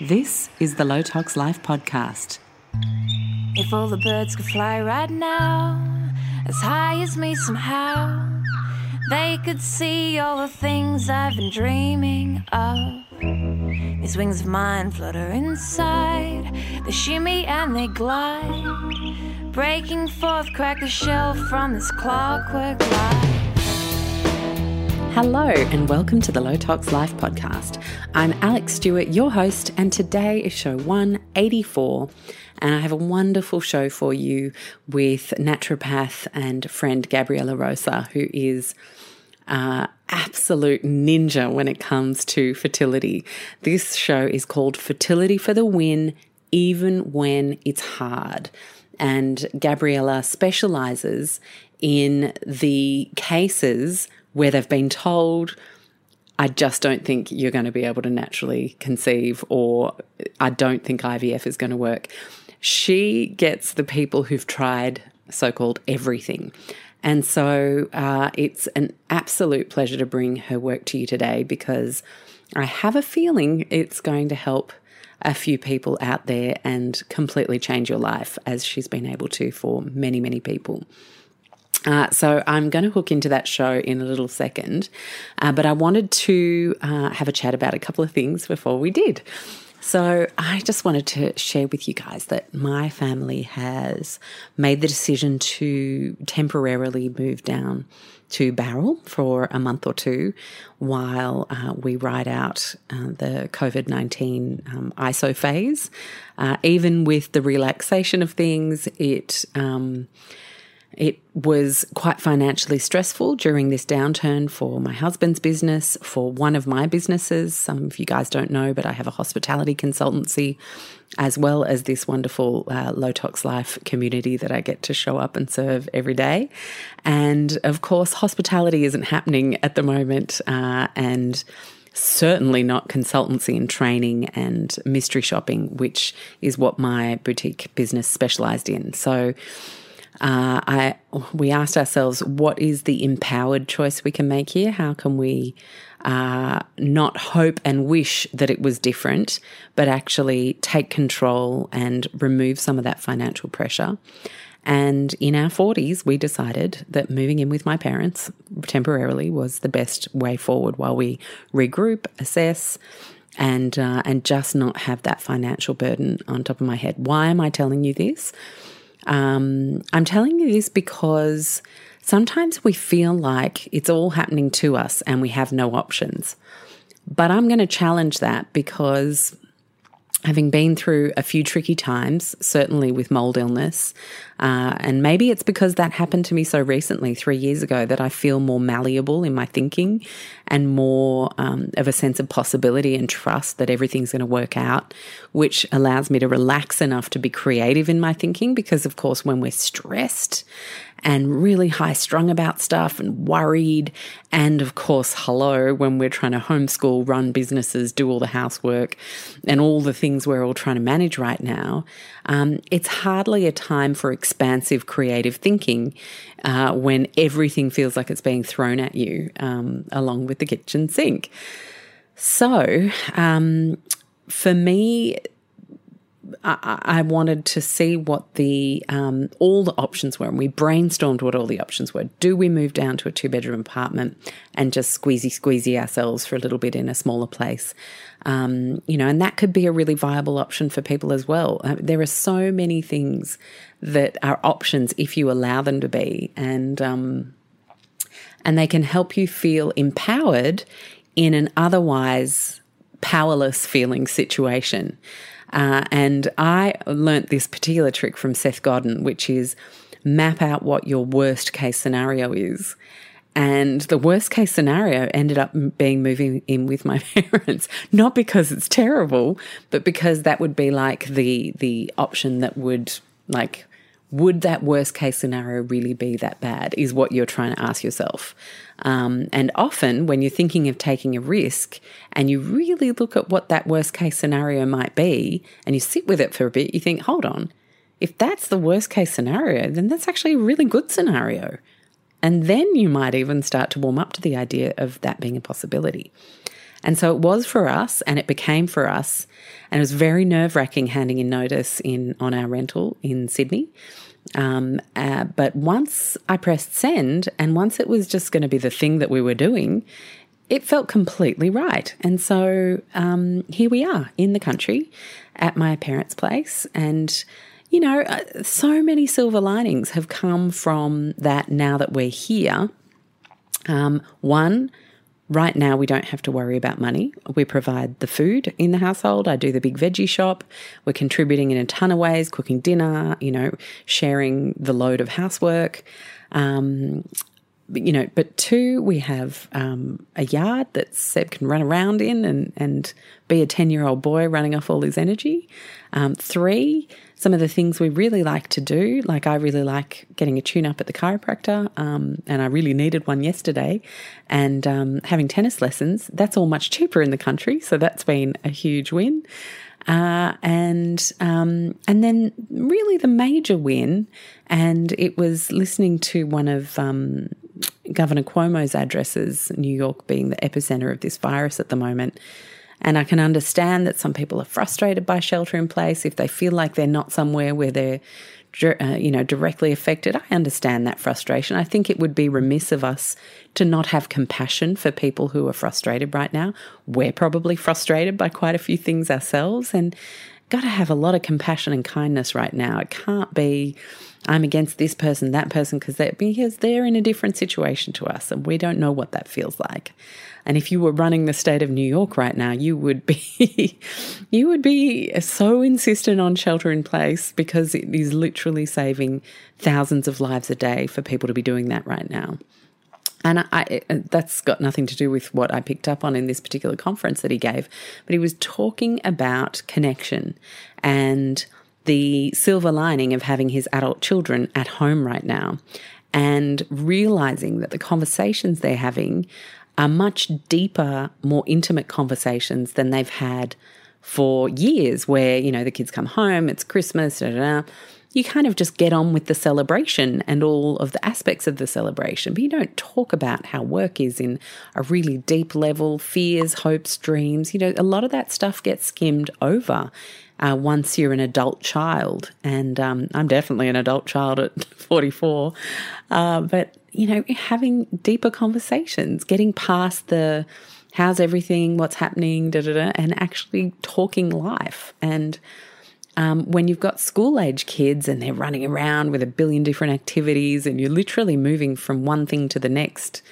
This is the Low Tox Life podcast. If all the birds could fly right now, as high as me somehow, they could see all the things I've been dreaming of. These wings of mine flutter inside, they shimmy and they glide, breaking forth, crack the shell from this clockwork life. Hello, and welcome to the Low Tox Life podcast. I'm Alex Stewart, your host, and today is show 184. And I have a wonderful show for you with naturopath and friend Gabriela Rosa, who is uh, absolute ninja when it comes to fertility. This show is called Fertility for the Win, even when it's hard. And Gabriela specializes in the cases where they've been told, I just don't think you're going to be able to naturally conceive, or I don't think IVF is going to work. She gets the people who've tried so called everything. And so uh, it's an absolute pleasure to bring her work to you today because I have a feeling it's going to help a few people out there and completely change your life as she's been able to for many, many people. Uh, so I'm going to hook into that show in a little second, uh, but I wanted to uh, have a chat about a couple of things before we did. So I just wanted to share with you guys that my family has made the decision to temporarily move down to Bowral for a month or two while uh, we ride out uh, the COVID 19 um, ISO phase. Uh, even with the relaxation of things, it um, it was quite financially stressful during this downturn for my husband's business, for one of my businesses. Some of you guys don't know, but I have a hospitality consultancy, as well as this wonderful uh, Low Tox Life community that I get to show up and serve every day. And of course, hospitality isn't happening at the moment, uh, and certainly not consultancy and training and mystery shopping, which is what my boutique business specialized in. So, uh, I we asked ourselves, what is the empowered choice we can make here? How can we uh, not hope and wish that it was different, but actually take control and remove some of that financial pressure? And in our 40s, we decided that moving in with my parents temporarily was the best way forward while we regroup, assess, and uh, and just not have that financial burden on top of my head. Why am I telling you this? Um, I'm telling you this because sometimes we feel like it's all happening to us and we have no options. But I'm going to challenge that because having been through a few tricky times, certainly with mold illness, uh, and maybe it's because that happened to me so recently, three years ago, that I feel more malleable in my thinking and more um, of a sense of possibility and trust that everything's going to work out, which allows me to relax enough to be creative in my thinking. Because, of course, when we're stressed and really high strung about stuff and worried. And of course, hello, when we're trying to homeschool, run businesses, do all the housework, and all the things we're all trying to manage right now, um, it's hardly a time for expansive creative thinking uh, when everything feels like it's being thrown at you um, along with the kitchen sink. So, um, for me, I, wanted to see what the um, all the options were, and we brainstormed what all the options were. Do we move down to a two bedroom apartment and just squeezy squeezy ourselves for a little bit in a smaller place? Um, you know, and that could be a really viable option for people as well. Uh, there are so many things that are options if you allow them to be, and um, and they can help you feel empowered in an otherwise powerless feeling situation. Uh, and I learnt this particular trick from Seth Godin, which is map out what your worst case scenario is. And the worst case scenario ended up being moving in with my parents, not because it's terrible, but because that would be like the the option that would like would that worst case scenario really be that bad? Is what you're trying to ask yourself. Um, and often, when you're thinking of taking a risk and you really look at what that worst case scenario might be and you sit with it for a bit, you think, hold on, if that's the worst case scenario, then that's actually a really good scenario. And then you might even start to warm up to the idea of that being a possibility. And so it was for us and it became for us. And it was very nerve wracking handing in notice in on our rental in Sydney. Um, uh, but once I pressed send and once it was just going to be the thing that we were doing, it felt completely right. And so um, here we are in the country at my parents' place. And, you know, uh, so many silver linings have come from that now that we're here. Um, one, right now we don't have to worry about money. We provide the food in the household. I do the big veggie shop. We're contributing in a ton of ways, cooking dinner, you know, sharing the load of housework. Um, you know, but two, we have um, a yard that Seb can run around in and, and be a 10 year old boy running off all his energy. Um, three, some of the things we really like to do, like I really like getting a tune up at the chiropractor, um, and I really needed one yesterday, and um, having tennis lessons. That's all much cheaper in the country, so that's been a huge win. Uh, and um, and then really the major win, and it was listening to one of um, Governor Cuomo's addresses, New York being the epicenter of this virus at the moment. And I can understand that some people are frustrated by shelter in place if they feel like they're not somewhere where they're, uh, you know, directly affected. I understand that frustration. I think it would be remiss of us to not have compassion for people who are frustrated right now. We're probably frustrated by quite a few things ourselves, and got to have a lot of compassion and kindness right now. It can't be I'm against this person, that person, because they're, because they're in a different situation to us and we don't know what that feels like. And if you were running the state of New York right now, you would be you would be so insistent on shelter in place because it is literally saving thousands of lives a day for people to be doing that right now. And I, I, uh, that's got nothing to do with what I picked up on in this particular conference that he gave, but he was talking about connection and the silver lining of having his adult children at home right now and realizing that the conversations they're having are much deeper, more intimate conversations than they've had for years, where, you know, the kids come home, it's Christmas, da, da, da. You kind of just get on with the celebration and all of the aspects of the celebration, but you don't talk about how work is in a really deep level fears, hopes, dreams. You know, a lot of that stuff gets skimmed over uh, once you're an adult child. And um, I'm definitely an adult child at 44. Uh, but, you know, having deeper conversations, getting past the how's everything, what's happening, da da da, and actually talking life. And um, when you've got school age kids and they're running around with a billion different activities and you're literally moving from one thing to the next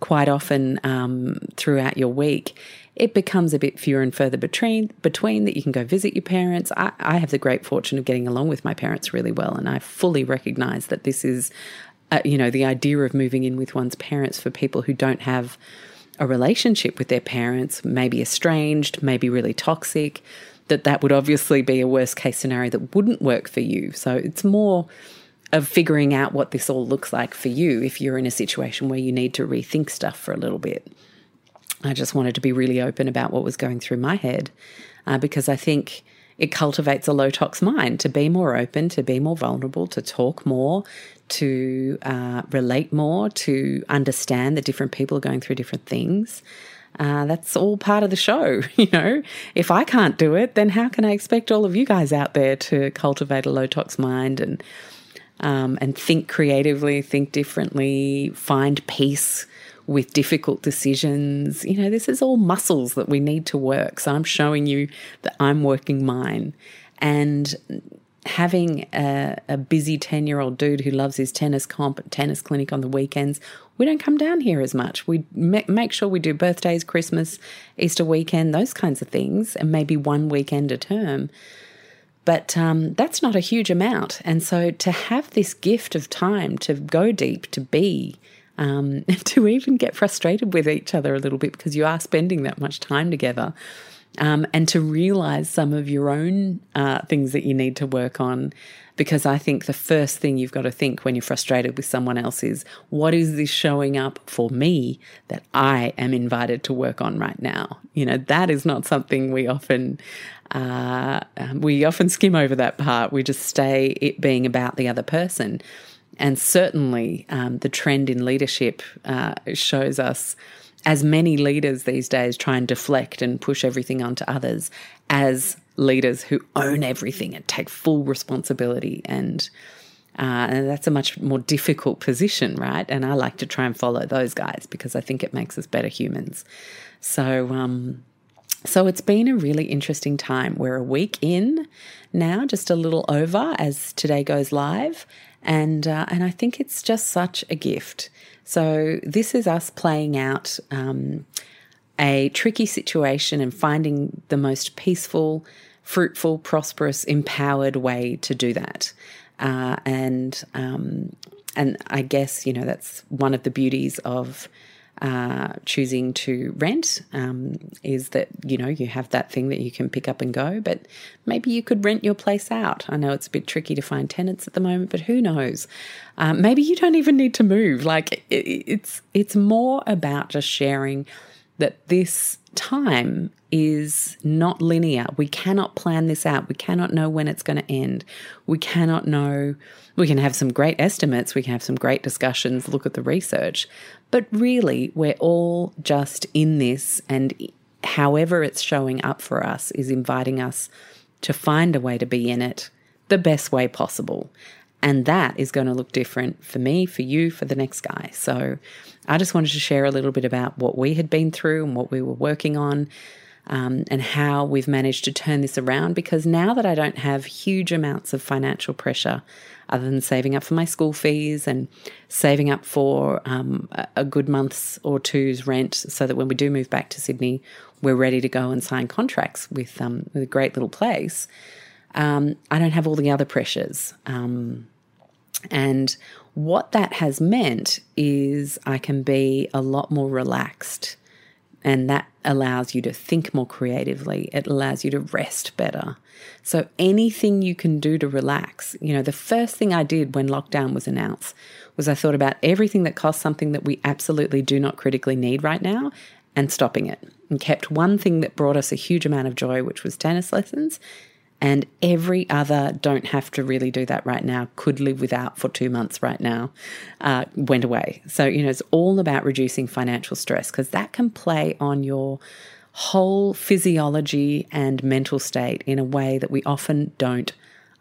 quite often um, throughout your week, it becomes a bit fewer and further between between that you can go visit your parents. I, I have the great fortune of getting along with my parents really well, and I fully recognise that this is, uh, you know, the idea of moving in with one's parents for people who don't have a relationship with their parents, maybe estranged, maybe really toxic. That that would obviously be a worst case scenario that wouldn't work for you. So it's more of figuring out what this all looks like for you if you're in a situation where you need to rethink stuff for a little bit. I just wanted to be really open about what was going through my head uh, because I think it cultivates a low tox mind to be more open, to be more vulnerable, to talk more, to uh, relate more, to understand that different people are going through different things. Uh, that's all part of the show. You know, if I can't do it, then how can I expect all of you guys out there to cultivate a low tox mind and um, and think creatively, think differently, find peace with difficult decisions. You know, this is all muscles that we need to work. So I'm showing you that I'm working mine. And having a, a busy 10 year old dude who loves his tennis comp tennis clinic on the weekends, we don't come down here as much. We make sure we do birthdays, Christmas, Easter weekend, those kinds of things, and maybe one weekend a term. But um, that's not a huge amount. And so to have this gift of time to go deep, to be, um, to even get frustrated with each other a little bit because you are spending that much time together. Um, and to realize some of your own uh, things that you need to work on. Because I think the first thing you've got to think when you're frustrated with someone else is, what is this showing up for me that I am invited to work on right now? You know, that is not something we often. Uh, we often skim over that part. We just stay it being about the other person. And certainly, um, the trend in leadership uh, shows us as many leaders these days try and deflect and push everything onto others as leaders who own everything and take full responsibility and uh, and that's a much more difficult position, right? And I like to try and follow those guys because I think it makes us better humans. So, um, so it's been a really interesting time. We're a week in now, just a little over as today goes live, and uh, and I think it's just such a gift. So this is us playing out um, a tricky situation and finding the most peaceful, fruitful, prosperous, empowered way to do that. Uh, and um, and I guess you know that's one of the beauties of uh, choosing to rent um, is that you know you have that thing that you can pick up and go but maybe you could rent your place out i know it's a bit tricky to find tenants at the moment but who knows um, maybe you don't even need to move like it, it's it's more about just sharing that this time is not linear. We cannot plan this out. We cannot know when it's going to end. We cannot know. We can have some great estimates. We can have some great discussions, look at the research. But really, we're all just in this, and however it's showing up for us is inviting us to find a way to be in it the best way possible. And that is going to look different for me, for you, for the next guy. So I just wanted to share a little bit about what we had been through and what we were working on. Um, and how we've managed to turn this around because now that I don't have huge amounts of financial pressure, other than saving up for my school fees and saving up for um, a good month's or two's rent, so that when we do move back to Sydney, we're ready to go and sign contracts with, um, with a great little place. Um, I don't have all the other pressures. Um, and what that has meant is I can be a lot more relaxed. And that allows you to think more creatively. It allows you to rest better. So, anything you can do to relax. You know, the first thing I did when lockdown was announced was I thought about everything that costs something that we absolutely do not critically need right now and stopping it. And kept one thing that brought us a huge amount of joy, which was tennis lessons, and every other don't have to really do that right now, could live without for two months right now, uh, went away. So, you know, it's all about reducing financial stress because that can play on your whole physiology and mental state in a way that we often don't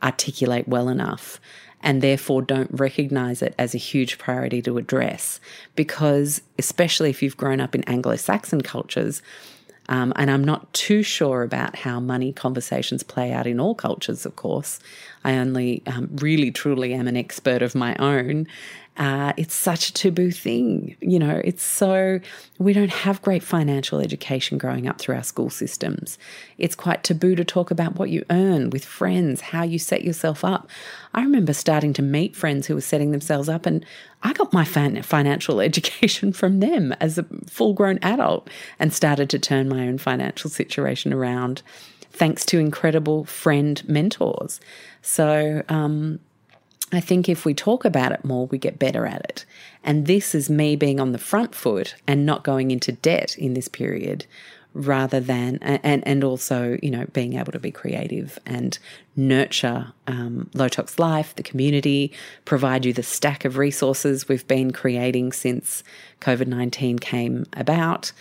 articulate well enough and therefore don't recognize it as a huge priority to address. Because, especially if you've grown up in Anglo Saxon cultures, um, and I'm not too sure about how money conversations play out in all cultures, of course. I only um, really, truly am an expert of my own. Uh, it's such a taboo thing. You know, it's so, we don't have great financial education growing up through our school systems. It's quite taboo to talk about what you earn with friends, how you set yourself up. I remember starting to meet friends who were setting themselves up, and I got my financial education from them as a full grown adult and started to turn my own financial situation around thanks to incredible friend mentors. So, um, I think if we talk about it more, we get better at it. And this is me being on the front foot and not going into debt in this period rather than and and also you know being able to be creative and nurture um, low tox life the community provide you the stack of resources we've been creating since covid-19 came about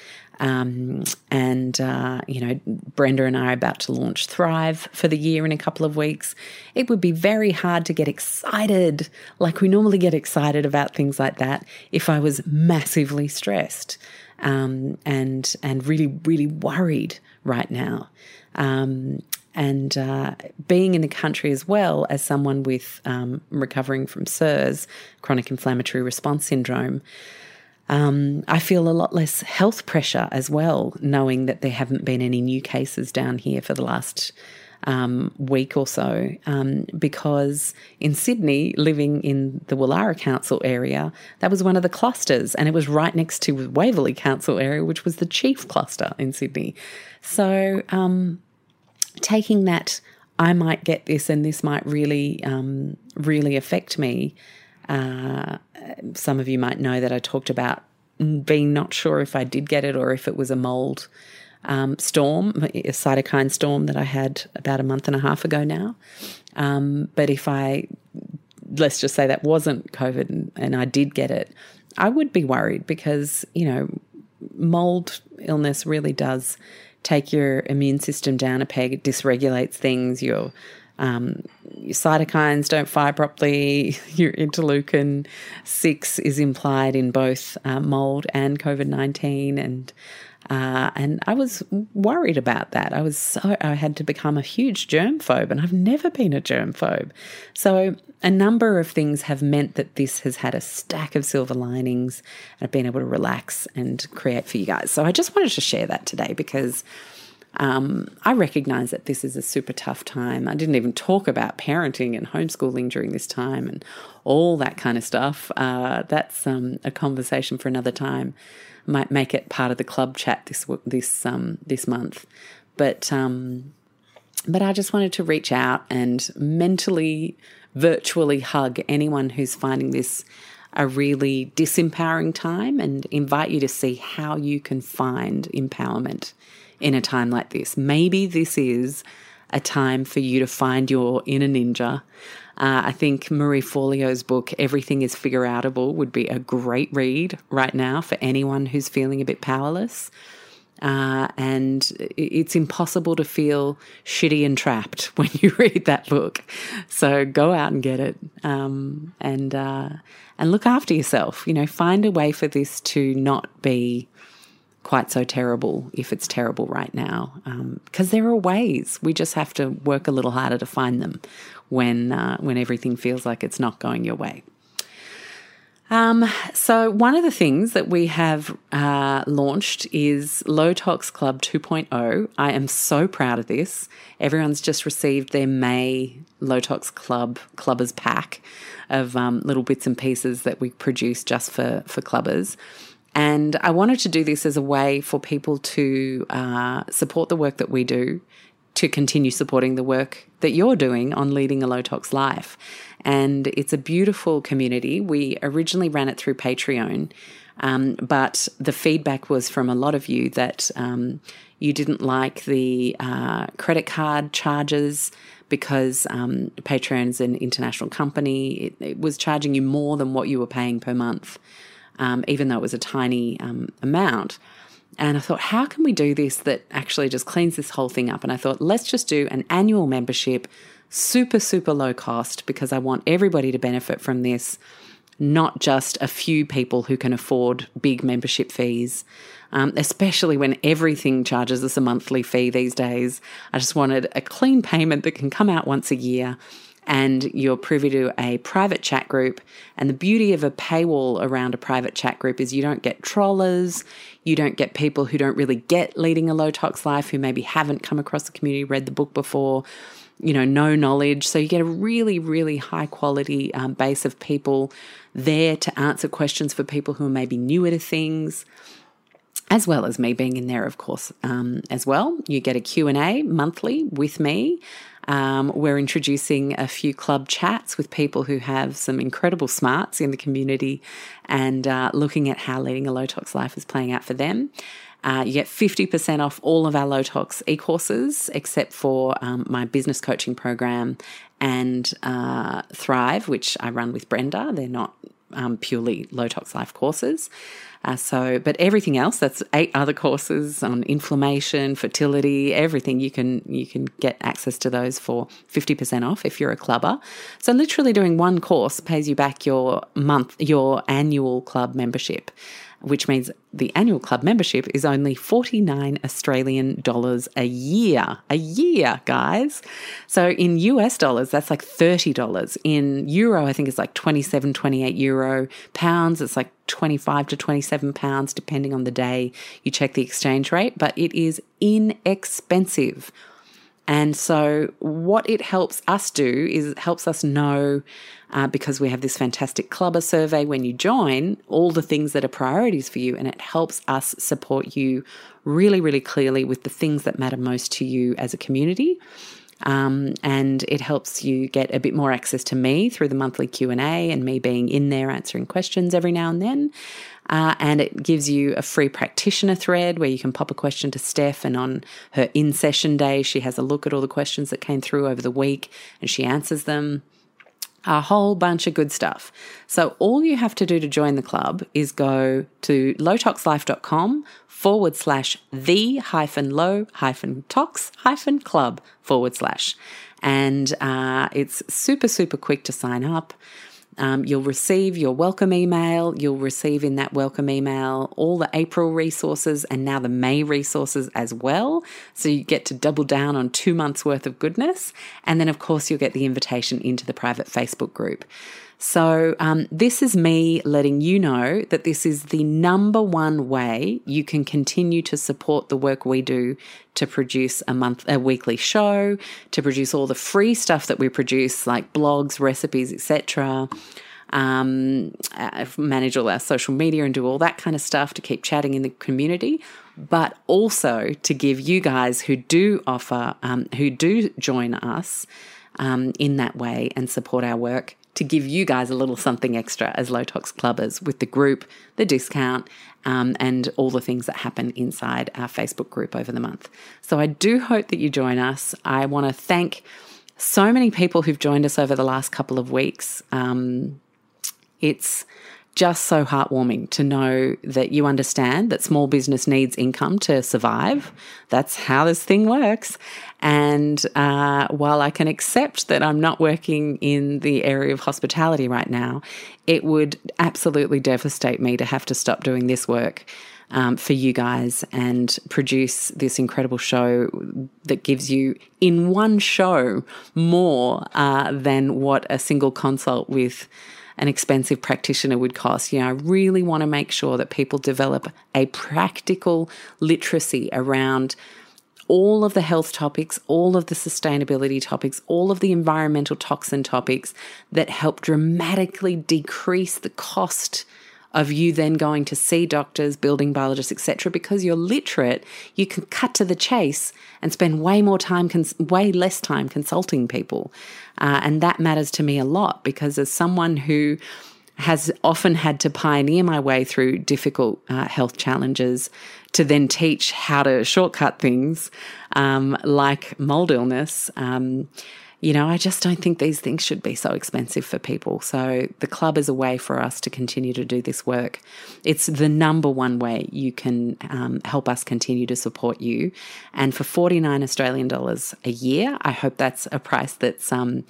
um, and, uh, you know, Brenda and I are about to launch Thrive for the year in a couple of weeks. It would be very hard to get excited like we normally get excited about things like that if I was massively stressed um, and, and really, really worried right now. Um, and uh, being in the country as well as someone with um, recovering from CIRS, chronic inflammatory response syndrome, um, I feel a lot less health pressure as well, knowing that there haven't been any new cases down here for the last um, week or so. Um, because in Sydney, living in the Woollahra Council area, that was one of the clusters, and it was right next to Waverley Council area, which was the chief cluster in Sydney. So, um, taking that, I might get this, and this might really, um, really affect me uh, some of you might know that I talked about being not sure if I did get it or if it was a mold um, storm, a cytokine storm that I had about a month and a half ago now. Um, but if I, let's just say that wasn't COVID and, and I did get it, I would be worried because, you know, mold illness really does take your immune system down a peg. It dysregulates things. Your um, your cytokines don't fire properly. Your interleukin six is implied in both uh, mold and COVID nineteen, and uh, and I was worried about that. I was so I had to become a huge germ phobe, and I've never been a germ phobe. So a number of things have meant that this has had a stack of silver linings, and I've been able to relax and create for you guys. So I just wanted to share that today because. Um, I recognize that this is a super tough time. I didn't even talk about parenting and homeschooling during this time and all that kind of stuff. Uh, that's um, a conversation for another time might make it part of the club chat this this um this month. But um, but I just wanted to reach out and mentally, virtually hug anyone who's finding this a really disempowering time and invite you to see how you can find empowerment in a time like this. Maybe this is a time for you to find your inner ninja uh, I think Marie Forleo's book, Everything is Figure Outable, would be a great read right now for anyone who's feeling a bit powerless. Uh, and it's impossible to feel shitty and trapped when you read that book. So go out and get it, um, and uh, and look after yourself. You know, find a way for this to not be quite so terrible if it's terrible right now. Because um, there are ways. We just have to work a little harder to find them when uh, when everything feels like it's not going your way. Um, so one of the things that we have uh, launched is Low Tox Club 2.0. I am so proud of this. Everyone's just received their May Low Tox Club clubbers pack of um, little bits and pieces that we produce just for for clubbers. And I wanted to do this as a way for people to uh, support the work that we do to continue supporting the work that you're doing on leading a low tox life. And it's a beautiful community. We originally ran it through Patreon, um, but the feedback was from a lot of you that um, you didn't like the uh, credit card charges because um, an international company. It, it, was charging you more than what you were paying per month, um, even though it was a tiny um, amount. And I thought, how can we do this that actually just cleans this whole thing up? And I thought, let's just do an annual membership, super, super low cost, because I want everybody to benefit from this, not just a few people who can afford big membership fees, um, especially when everything charges us a monthly fee these days. I just wanted a clean payment that can come out once a year and you're privy to a private chat group. And the beauty of a paywall around a private chat group is you don't get trollers, you don't get people who don't really get leading a low tox life, who maybe haven't come across the community, read the book before, you know, no knowledge. So you get a really, really high quality um, base of people there to answer questions for people who are maybe newer to things as well as me being in there of course um, as well you get a q&a monthly with me um, we're introducing a few club chats with people who have some incredible smarts in the community and uh, looking at how leading a low tox life is playing out for them. Uh, you get 50% off all of our low tox e courses except for um, my business coaching program and uh, Thrive, which I run with Brenda. They're not um, purely low tox life courses. Uh, so, but everything else, that's eight other courses on inflammation, fertility, everything. You can you can get access to those for fifty percent off if you're a clubber. So, literally doing one course pays you back your month, your annual club membership which means the annual club membership is only 49 Australian dollars a year. A year, guys. So in US dollars, that's like $30. In euro, I think it's like 27, 28 euro. Pounds, it's like 25 to 27 pounds, depending on the day you check the exchange rate, but it is inexpensive. And so, what it helps us do is it helps us know uh, because we have this fantastic clubber survey when you join, all the things that are priorities for you, and it helps us support you really, really clearly with the things that matter most to you as a community. Um, and it helps you get a bit more access to me through the monthly q&a and me being in there answering questions every now and then uh, and it gives you a free practitioner thread where you can pop a question to Steph, and on her in session day, she has a look at all the questions that came through over the week and she answers them. A whole bunch of good stuff. So all you have to do to join the club is go to lowtoxlife.com forward slash the hyphen low hyphen tox hyphen club forward slash. And uh, it's super, super quick to sign up. Um, you'll receive your welcome email. You'll receive in that welcome email all the April resources and now the May resources as well. So you get to double down on two months worth of goodness. And then, of course, you'll get the invitation into the private Facebook group. So, um, this is me letting you know that this is the number one way you can continue to support the work we do to produce a month, a weekly show, to produce all the free stuff that we produce, like blogs, recipes, etc. Um, uh, manage all our social media and do all that kind of stuff to keep chatting in the community, but also to give you guys who do offer, um, who do join us um, in that way and support our work to give you guys a little something extra as Low Tox Clubbers with the group, the discount, um, and all the things that happen inside our Facebook group over the month. So I do hope that you join us. I want to thank so many people who've joined us over the last couple of weeks. Um, it's just so heartwarming to know that you understand that small business needs income to survive. That's how this thing works. And uh, while I can accept that I'm not working in the area of hospitality right now, it would absolutely devastate me to have to stop doing this work. Um, for you guys and produce this incredible show that gives you in one show more uh, than what a single consult with an expensive practitioner would cost. You know, I really want to make sure that people develop a practical literacy around all of the health topics, all of the sustainability topics, all of the environmental toxin topics that help dramatically decrease the cost of you then going to see doctors, building biologists, etc. Because you're literate, you can cut to the chase and spend way more time, cons- way less time consulting people, uh, and that matters to me a lot because as someone who has often had to pioneer my way through difficult uh, health challenges to then teach how to shortcut things um, like mold illness. Um, you know, I just don't think these things should be so expensive for people. So the club is a way for us to continue to do this work. It's the number one way you can um, help us continue to support you. And for 49 Australian dollars a year, I hope that's a price that's um,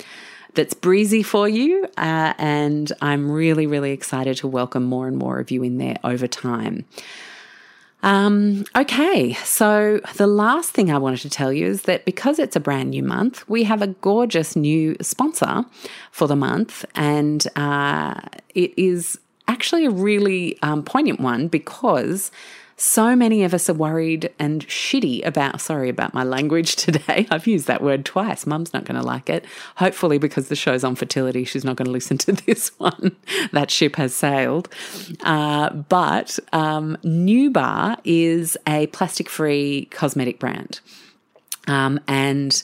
that's breezy for you. Uh, and I'm really, really excited to welcome more and more of you in there over time. Um, okay, so the last thing I wanted to tell you is that because it's a brand new month, we have a gorgeous new sponsor for the month, and uh, it is actually a really um, poignant one because so many of us are worried and shitty about, sorry about my language today. I've used that word twice. Mum's not going to like it. Hopefully, because the show's on fertility, she's not going to listen to this one. that ship has sailed. Uh, but um, Nuebar is a plastic free cosmetic brand. Um, and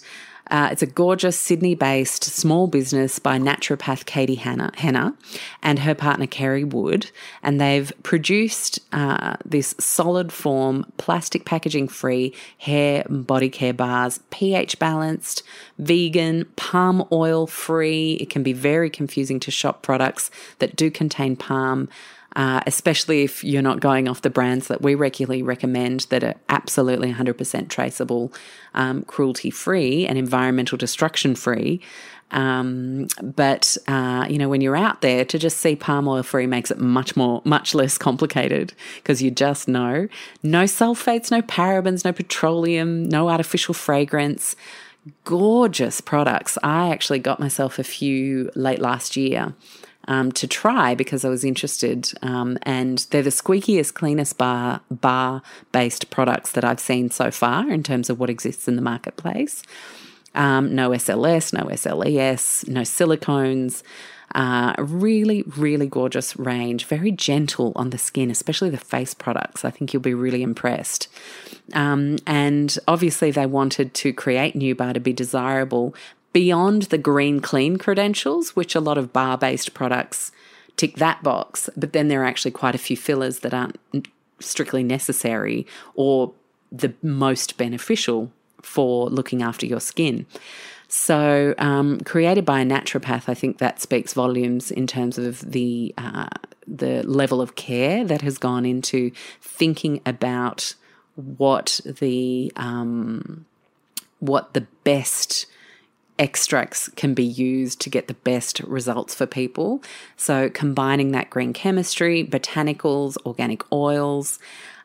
uh, it's a gorgeous Sydney based small business by naturopath Katie Hanna, Henna and her partner Kerry Wood. And they've produced uh, this solid form, plastic packaging free hair and body care bars, pH balanced, vegan, palm oil free. It can be very confusing to shop products that do contain palm uh, especially if you're not going off the brands that we regularly recommend that are absolutely 100% traceable, um, cruelty free, and environmental destruction free. Um, but uh, you know, when you're out there, to just see palm oil free makes it much more, much less complicated because you just know no sulfates, no parabens, no petroleum, no artificial fragrance. Gorgeous products. I actually got myself a few late last year um, to try because I was interested. Um, and they're the squeakiest, cleanest bar bar based products that I've seen so far in terms of what exists in the marketplace. Um, no SLS, no SLES, no silicones. Uh, really, really gorgeous range, very gentle on the skin, especially the face products. I think you'll be really impressed. Um, and obviously, they wanted to create Nuebar to be desirable, beyond the green clean credentials, which a lot of bar based products tick that box, but then there are actually quite a few fillers that aren't strictly necessary or the most beneficial for looking after your skin. So, um, created by a naturopath, I think that speaks volumes in terms of the uh, the level of care that has gone into thinking about what the um, what the best extracts can be used to get the best results for people. So, combining that green chemistry, botanicals, organic oils,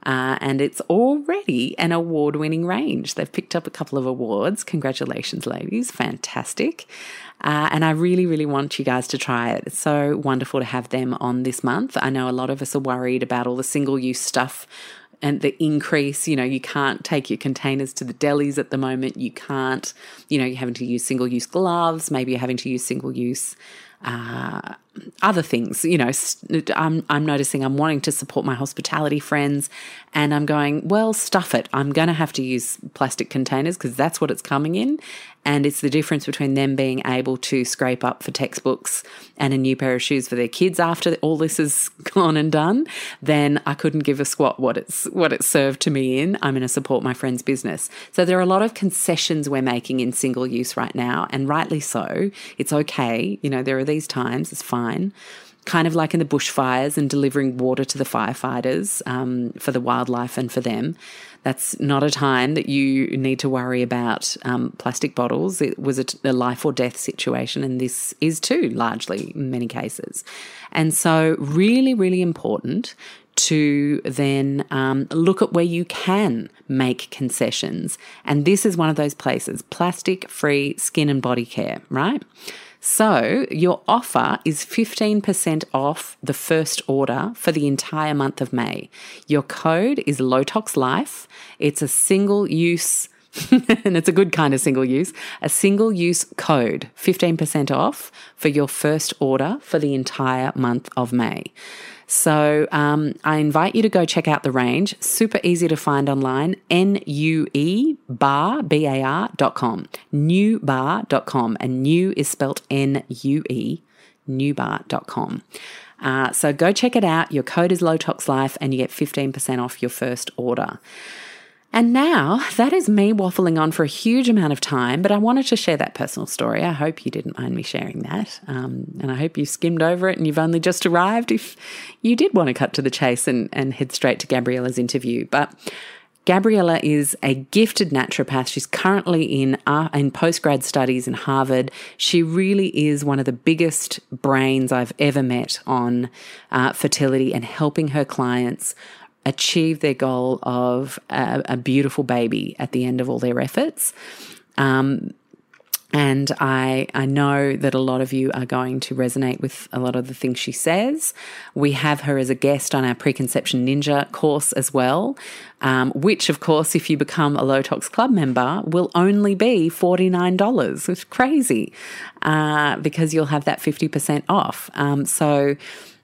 uh, and it's already an award winning range. They've picked up a couple of awards. Congratulations, ladies. Fantastic. Uh, and I really, really want you guys to try it. It's so wonderful to have them on this month. I know a lot of us are worried about all the single use stuff and the increase. You know, you can't take your containers to the delis at the moment. You can't, you know, you're having to use single use gloves. Maybe you're having to use single use uh, other things. You know, I'm, I'm noticing I'm wanting to support my hospitality friends, and I'm going, well, stuff it. I'm going to have to use plastic containers because that's what it's coming in. And it's the difference between them being able to scrape up for textbooks and a new pair of shoes for their kids after all this is gone and done. Then I couldn't give a squat what it's what it served to me in. I'm going to support my friend's business. So there are a lot of concessions we're making in single use right now, and rightly so. It's okay. You know, there are these times. It's fine kind of like in the bushfires and delivering water to the firefighters um, for the wildlife and for them. That's not a time that you need to worry about um, plastic bottles. It was a, a life or death situation, and this is too, largely in many cases. And so, really, really important to then um, look at where you can make concessions. And this is one of those places plastic free skin and body care, right? So your offer is 15% off the first order for the entire month of May. Your code is Low Tox Life. It's a single use and it's a good kind of single use, a single use code, 15% off for your first order for the entire month of May. So um, I invite you to go check out the range. Super easy to find online. N-U-E bar, B-A-R dot com. Nuebar.com. And new is spelt N-U-E, nuebar.com. Uh, so go check it out. Your code is Low Tox Life and you get 15% off your first order. And now that is me waffling on for a huge amount of time, but I wanted to share that personal story. I hope you didn't mind me sharing that. Um, and I hope you skimmed over it and you've only just arrived if you did want to cut to the chase and, and head straight to Gabriela's interview. But Gabriela is a gifted naturopath. She's currently in uh, in postgrad studies in Harvard. She really is one of the biggest brains I've ever met on uh, fertility and helping her clients achieve their goal of a, a beautiful baby at the end of all their efforts. Um, and I, I know that a lot of you are going to resonate with a lot of the things she says. We have her as a guest on our Preconception Ninja course as well, um, which, of course, if you become a Low Tox Club member, will only be $49. It's crazy uh, because you'll have that 50% off. Um, so,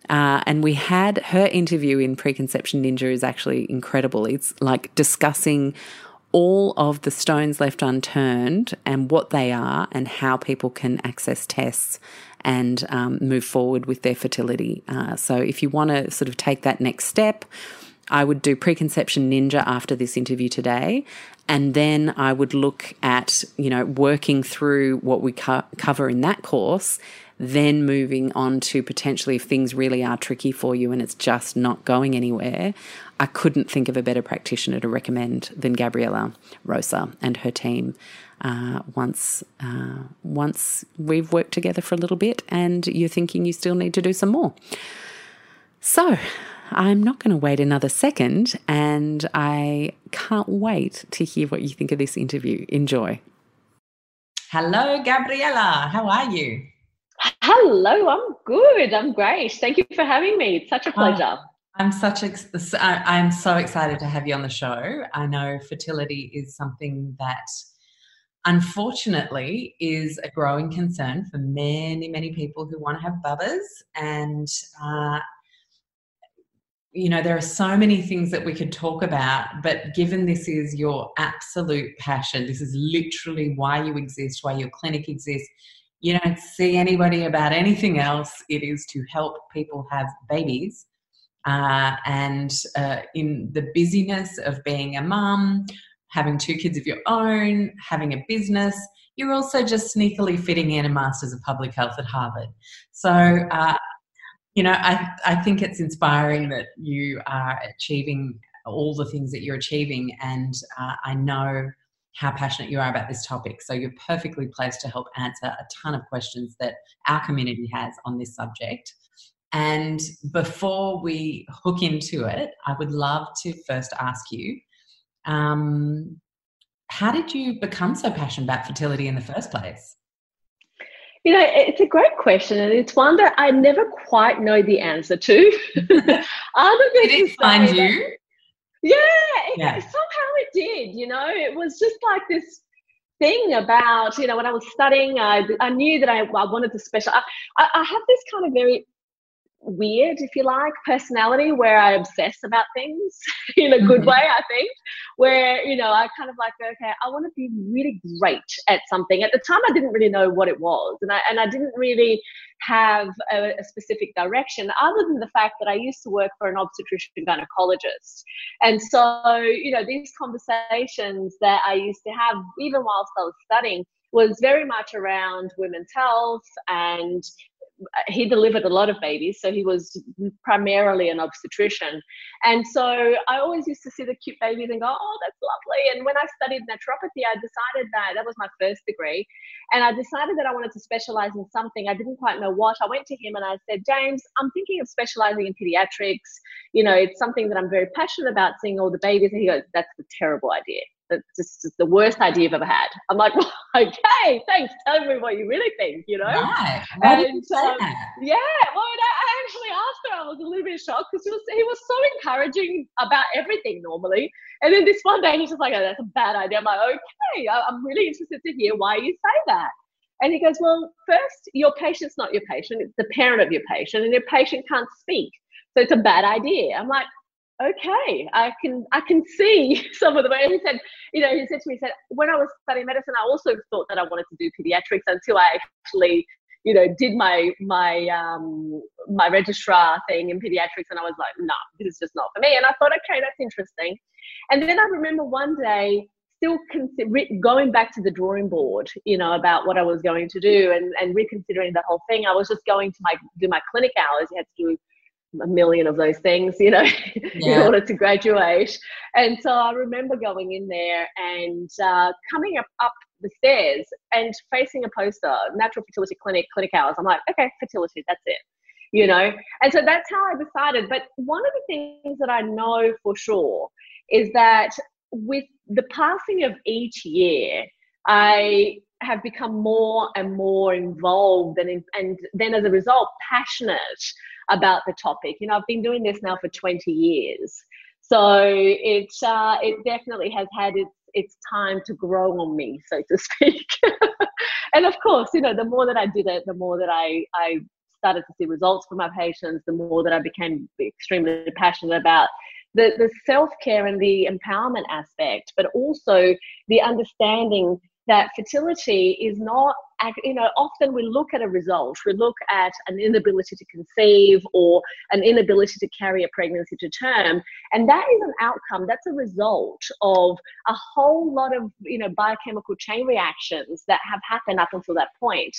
uh, and we had her interview in Preconception Ninja is actually incredible. It's like discussing all of the stones left unturned and what they are and how people can access tests and um, move forward with their fertility. Uh, so if you want to sort of take that next step, I would do preconception ninja after this interview today. And then I would look at, you know, working through what we co- cover in that course then moving on to potentially if things really are tricky for you and it's just not going anywhere, I couldn't think of a better practitioner to recommend than Gabriela Rosa and her team. Uh, once uh, once we've worked together for a little bit and you're thinking you still need to do some more. So I'm not going to wait another second and I can't wait to hear what you think of this interview. Enjoy. Hello, Gabriela. How are you? Hello, I'm good. I'm great. Thank you for having me. It's such a pleasure. Oh, I'm such a, I'm so excited to have you on the show. I know fertility is something that unfortunately is a growing concern for many, many people who want to have bubbers. And, uh, you know, there are so many things that we could talk about, but given this is your absolute passion, this is literally why you exist, why your clinic exists you don't see anybody about anything else. It is to help people have babies. Uh, and uh, in the busyness of being a mum, having two kids of your own, having a business, you're also just sneakily fitting in a Masters of Public Health at Harvard. So, uh, you know, I, I think it's inspiring that you are achieving all the things that you're achieving. And uh, I know how passionate you are about this topic. So you're perfectly placed to help answer a ton of questions that our community has on this subject. And before we hook into it, I would love to first ask you um, how did you become so passionate about fertility in the first place? You know, it's a great question, and it's one that I never quite know the answer to. Other than did it find you? Yeah, yeah. Somehow it did. You know, it was just like this thing about you know when I was studying, I I knew that I, I wanted to special. I, I have this kind of very weird, if you like, personality where I obsess about things in a good mm-hmm. way, I think. Where, you know, I kind of like, okay, I want to be really great at something. At the time I didn't really know what it was. And I and I didn't really have a, a specific direction other than the fact that I used to work for an obstetrician gynecologist. And so, you know, these conversations that I used to have even whilst I was studying was very much around women's health and Uh, he delivered a lot of babies, so he was primarily an obstetrician. And so I always used to see the cute babies and go, oh, that's lovely. And when I studied naturopathy, I decided that that was my first degree. And I decided that I wanted to specialize in something. I didn't quite know what. I went to him and I said, James, I'm thinking of specializing in pediatrics. You know, it's something that I'm very passionate about seeing all the babies. And he goes, that's a terrible idea that's just, the worst idea you've ever had. I'm like, well, okay, thanks. Tell me what you really think, you know? Right. Why and, did um, yeah, well, I actually asked her. I was a little bit shocked because he was, he was so encouraging about everything normally. And then this one day he's just like, oh, that's a bad idea. I'm like, okay, I'm really interested to hear why you say that. And he goes, well, first, your patient's not your patient. It's the parent of your patient and your patient can't speak. So it's a bad idea. I'm like, okay, I can I can see some of the way. He said, you know, he said to me, he said, when I was studying medicine, I also thought that I wanted to do pediatrics until I actually, you know, did my my um my registrar thing in pediatrics, and I was like, no, this is just not for me. And I thought, okay, that's interesting. And then I remember one day still going back to the drawing board, you know, about what I was going to do and, and reconsidering the whole thing. I was just going to my do my clinic hours. You had to do a million of those things, you know, yeah. in order to graduate. And so I remember going in there and uh, coming up, up the stairs and facing a poster, natural fertility clinic, clinic hours. I'm like, okay, fertility, that's it, you know. And so that's how I decided. But one of the things that I know for sure is that with the passing of each year, I have become more and more involved and, and then as a result passionate about the topic. You know, I've been doing this now for 20 years. So it, uh, it definitely has had its, its time to grow on me, so to speak. and of course, you know, the more that I did it, the more that I, I started to see results for my patients, the more that I became extremely passionate about the, the self care and the empowerment aspect, but also the understanding that fertility is not you know often we look at a result. We look at an inability to conceive or an inability to carry a pregnancy to term and that is an outcome that's a result of a whole lot of you know biochemical chain reactions that have happened up until that point.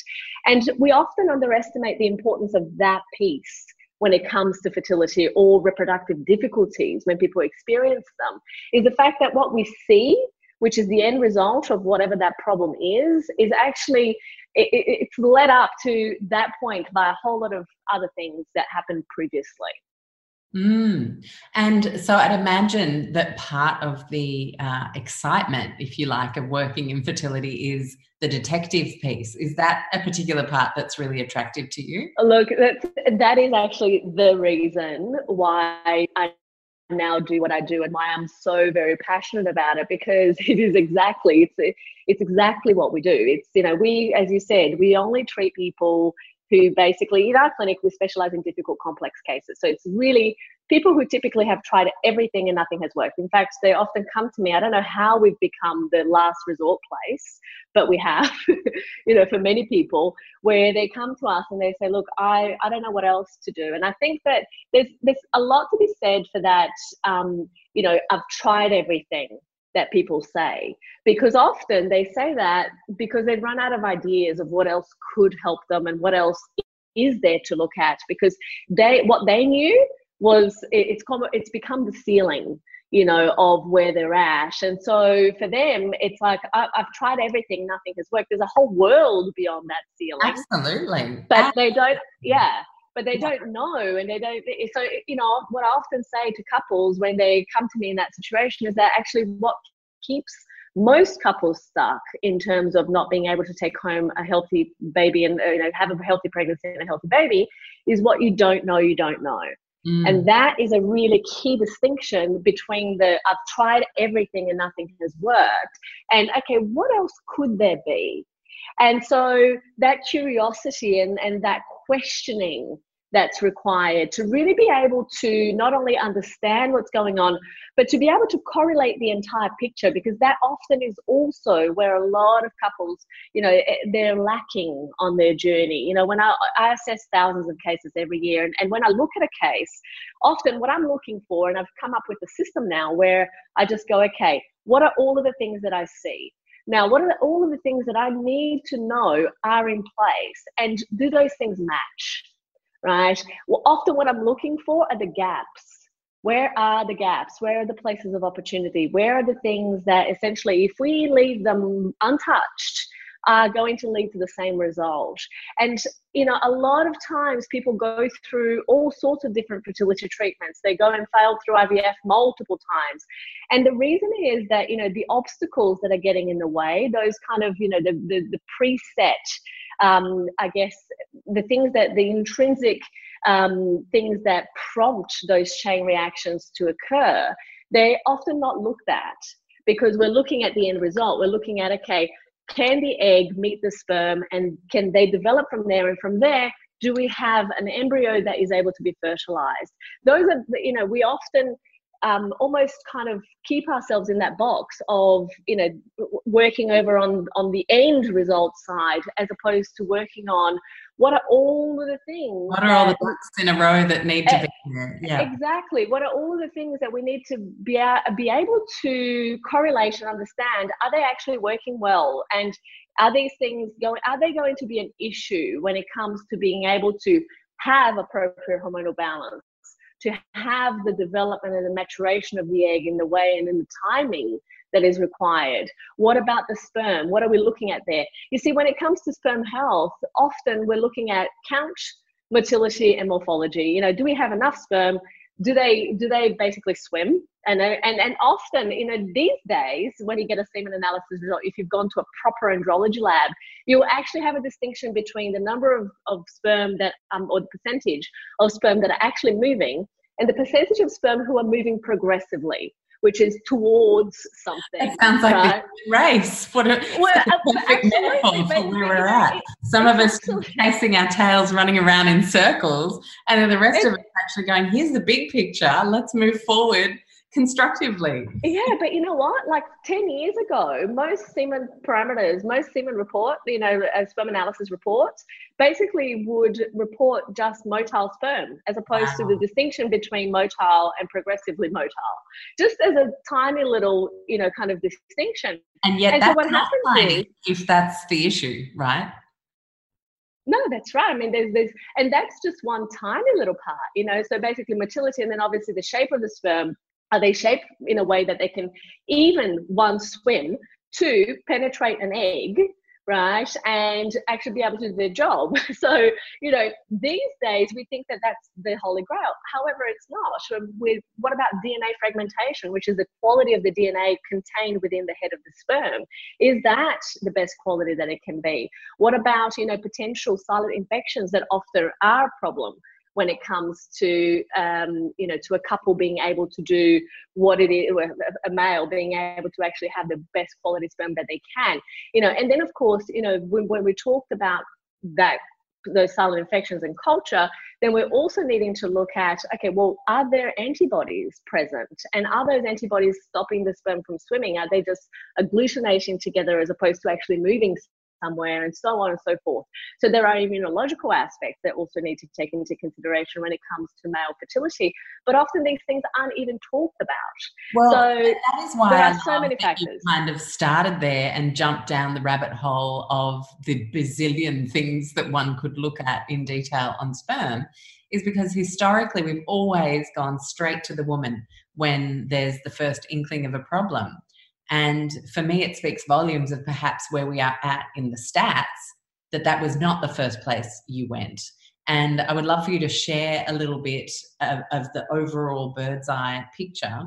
And we often underestimate the importance of that piece when it comes to fertility or reproductive difficulties when people experience them is the fact that what we see which is the end result of whatever that problem is, is actually it, it's led up to that point by a whole lot of other things that happened previously. Mm. And so I'd imagine that part of the uh, excitement, if you like, of working in fertility is the detective piece. Is that a particular part that's really attractive to you? Look, that's, that is actually the reason why I now do what I do and why I'm so very passionate about it because it is exactly it's it's exactly what we do. It's you know we as you said we only treat people who basically in our clinic we specialize in difficult complex cases. So it's really people who typically have tried everything and nothing has worked. In fact, they often come to me. I don't know how we've become the last resort place, but we have, you know, for many people where they come to us and they say, look, I, I don't know what else to do. And I think that there's, there's a lot to be said for that. Um, you know, I've tried everything that people say because often they say that because they've run out of ideas of what else could help them and what else is there to look at because they what they knew was it's it's become the ceiling you know of where they're at. And so for them it's like I, have tried everything nothing has worked. There's a whole world beyond that ceiling. Absolutely. But they don't yeah but they don't know and they don't so you know what i often say to couples when they come to me in that situation is that actually what keeps most couples stuck in terms of not being able to take home a healthy baby and you know have a healthy pregnancy and a healthy baby is what you don't know you don't know mm. and that is a really key distinction between the i've tried everything and nothing has worked and okay what else could there be and so that curiosity and, and that questioning that's required to really be able to not only understand what's going on, but to be able to correlate the entire picture because that often is also where a lot of couples, you know, eh, they're lacking on their journey. You know, when I, I assess thousands of cases every year, and, and when I look at a case, often what I'm looking for, and I've come up with a system now where I just go, okay, what are all of the things that I see? Now, what are the, all of the things that I need to know are in place? And do those things match? Right? Well, often what I'm looking for are the gaps. Where are the gaps? Where are the places of opportunity? Where are the things that essentially, if we leave them untouched, are going to lead to the same result. And, you know, a lot of times people go through all sorts of different fertility treatments. They go and fail through IVF multiple times. And the reason is that, you know, the obstacles that are getting in the way, those kind of, you know, the, the, the preset um, I guess, the things that the intrinsic um, things that prompt those chain reactions to occur, they're often not looked at because we're looking at the end result. We're looking at, okay, can the egg meet the sperm and can they develop from there? And from there, do we have an embryo that is able to be fertilized? Those are, you know, we often um, almost kind of keep ourselves in that box of you know working over on on the end result side as opposed to working on what are all of the things what are that, all the books in a row that need to be there yeah. exactly. What are all of the things that we need to be, be able to correlate and understand? Are they actually working well? And are these things going are they going to be an issue when it comes to being able to have appropriate hormonal balance to have the development and the maturation of the egg in the way and in the timing that is required? What about the sperm? What are we looking at there? You see, when it comes to sperm health, often we're looking at count, motility, and morphology. You know, do we have enough sperm? Do they do they basically swim? And and and often you know these days when you get a semen analysis result if you've gone to a proper andrology lab you actually have a distinction between the number of, of sperm that um, or the percentage of sperm that are actually moving and the percentage of sperm who are moving progressively which is towards something. It sounds like right? a race. What a, well, a perfect metaphor for where we're at. Some of us chasing our tails, running around in circles, and then the rest of us actually going, here's the big picture, let's move forward constructively. Yeah, but you know what? Like 10 years ago, most semen parameters, most semen report, you know, as sperm analysis reports, basically would report just motile sperm as opposed wow. to the distinction between motile and progressively motile. Just as a tiny little, you know, kind of distinction. And yet and that's so what not happens is, if that's the issue, right? No, that's right. I mean, there's there's and that's just one tiny little part, you know. So basically motility and then obviously the shape of the sperm are they shaped in a way that they can even one swim, two penetrate an egg, right, and actually be able to do their job? So you know, these days we think that that's the holy grail. However, it's not. With what about DNA fragmentation, which is the quality of the DNA contained within the head of the sperm? Is that the best quality that it can be? What about you know potential silent infections that often are a problem? When it comes to um, you know to a couple being able to do what it is a male being able to actually have the best quality sperm that they can you know and then of course you know when, when we talked about that those silent infections and culture, then we're also needing to look at okay, well, are there antibodies present? And are those antibodies stopping the sperm from swimming? Are they just agglutinating together as opposed to actually moving somewhere and so on and so forth. So there are immunological aspects that also need to take into consideration when it comes to male fertility. But often these things aren't even talked about. Well, so that is why there are so many factors. kind of started there and jumped down the rabbit hole of the bazillion things that one could look at in detail on sperm is because historically we've always gone straight to the woman when there's the first inkling of a problem. And for me, it speaks volumes of perhaps where we are at in the stats that that was not the first place you went. And I would love for you to share a little bit of, of the overall bird's eye picture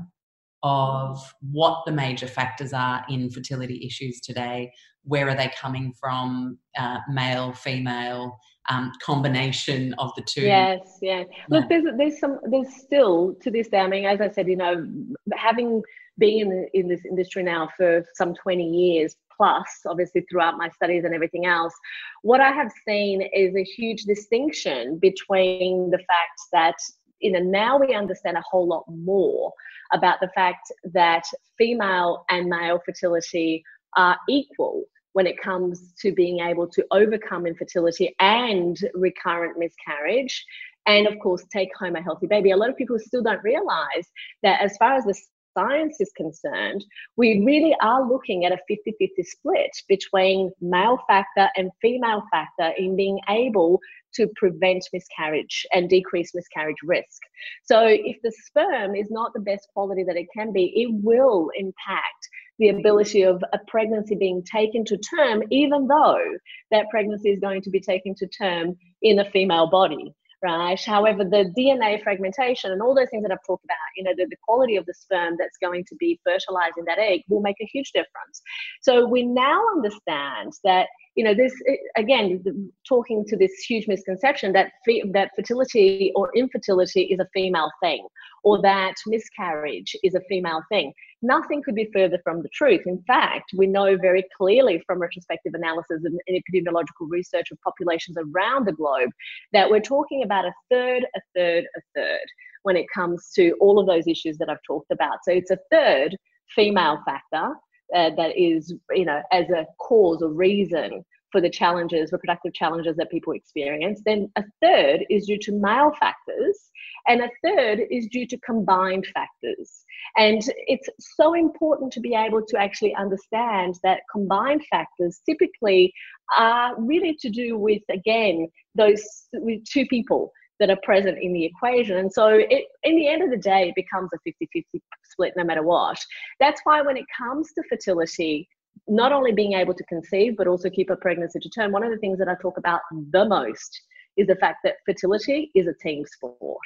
of what the major factors are in fertility issues today. Where are they coming from? Uh, male, female, um, combination of the two. Yes, yes. Look, there's there's some there's still to this day. I mean, as I said, you know, having been in, in this industry now for some 20 years plus, obviously throughout my studies and everything else, what I have seen is a huge distinction between the fact that you know now we understand a whole lot more about the fact that female and male fertility are equal when it comes to being able to overcome infertility and recurrent miscarriage and of course take home a healthy baby. A lot of people still don't realize that as far as the science is concerned we really are looking at a 50-50 split between male factor and female factor in being able to prevent miscarriage and decrease miscarriage risk. So, if the sperm is not the best quality that it can be, it will impact the ability of a pregnancy being taken to term, even though that pregnancy is going to be taken to term in a female body right? However, the DNA fragmentation and all those things that I've talked about, you know, the, the quality of the sperm that's going to be fertilizing that egg will make a huge difference. So we now understand that you know this again talking to this huge misconception that that fertility or infertility is a female thing or that miscarriage is a female thing. Nothing could be further from the truth. In fact we know very clearly from retrospective analysis and epidemiological research of populations around the globe that we're talking about a third a third a third when it comes to all of those issues that I've talked about. So it's a third female factor uh, that is, you know, as a cause or reason for the challenges, reproductive challenges that people experience. Then a third is due to male factors, and a third is due to combined factors. And it's so important to be able to actually understand that combined factors typically are really to do with, again, those with two people that are present in the equation. And so, it, in the end of the day, it becomes a 50 50 split no matter what. That's why, when it comes to fertility, not only being able to conceive, but also keep a pregnancy to term, one of the things that I talk about the most is the fact that fertility is a team sport.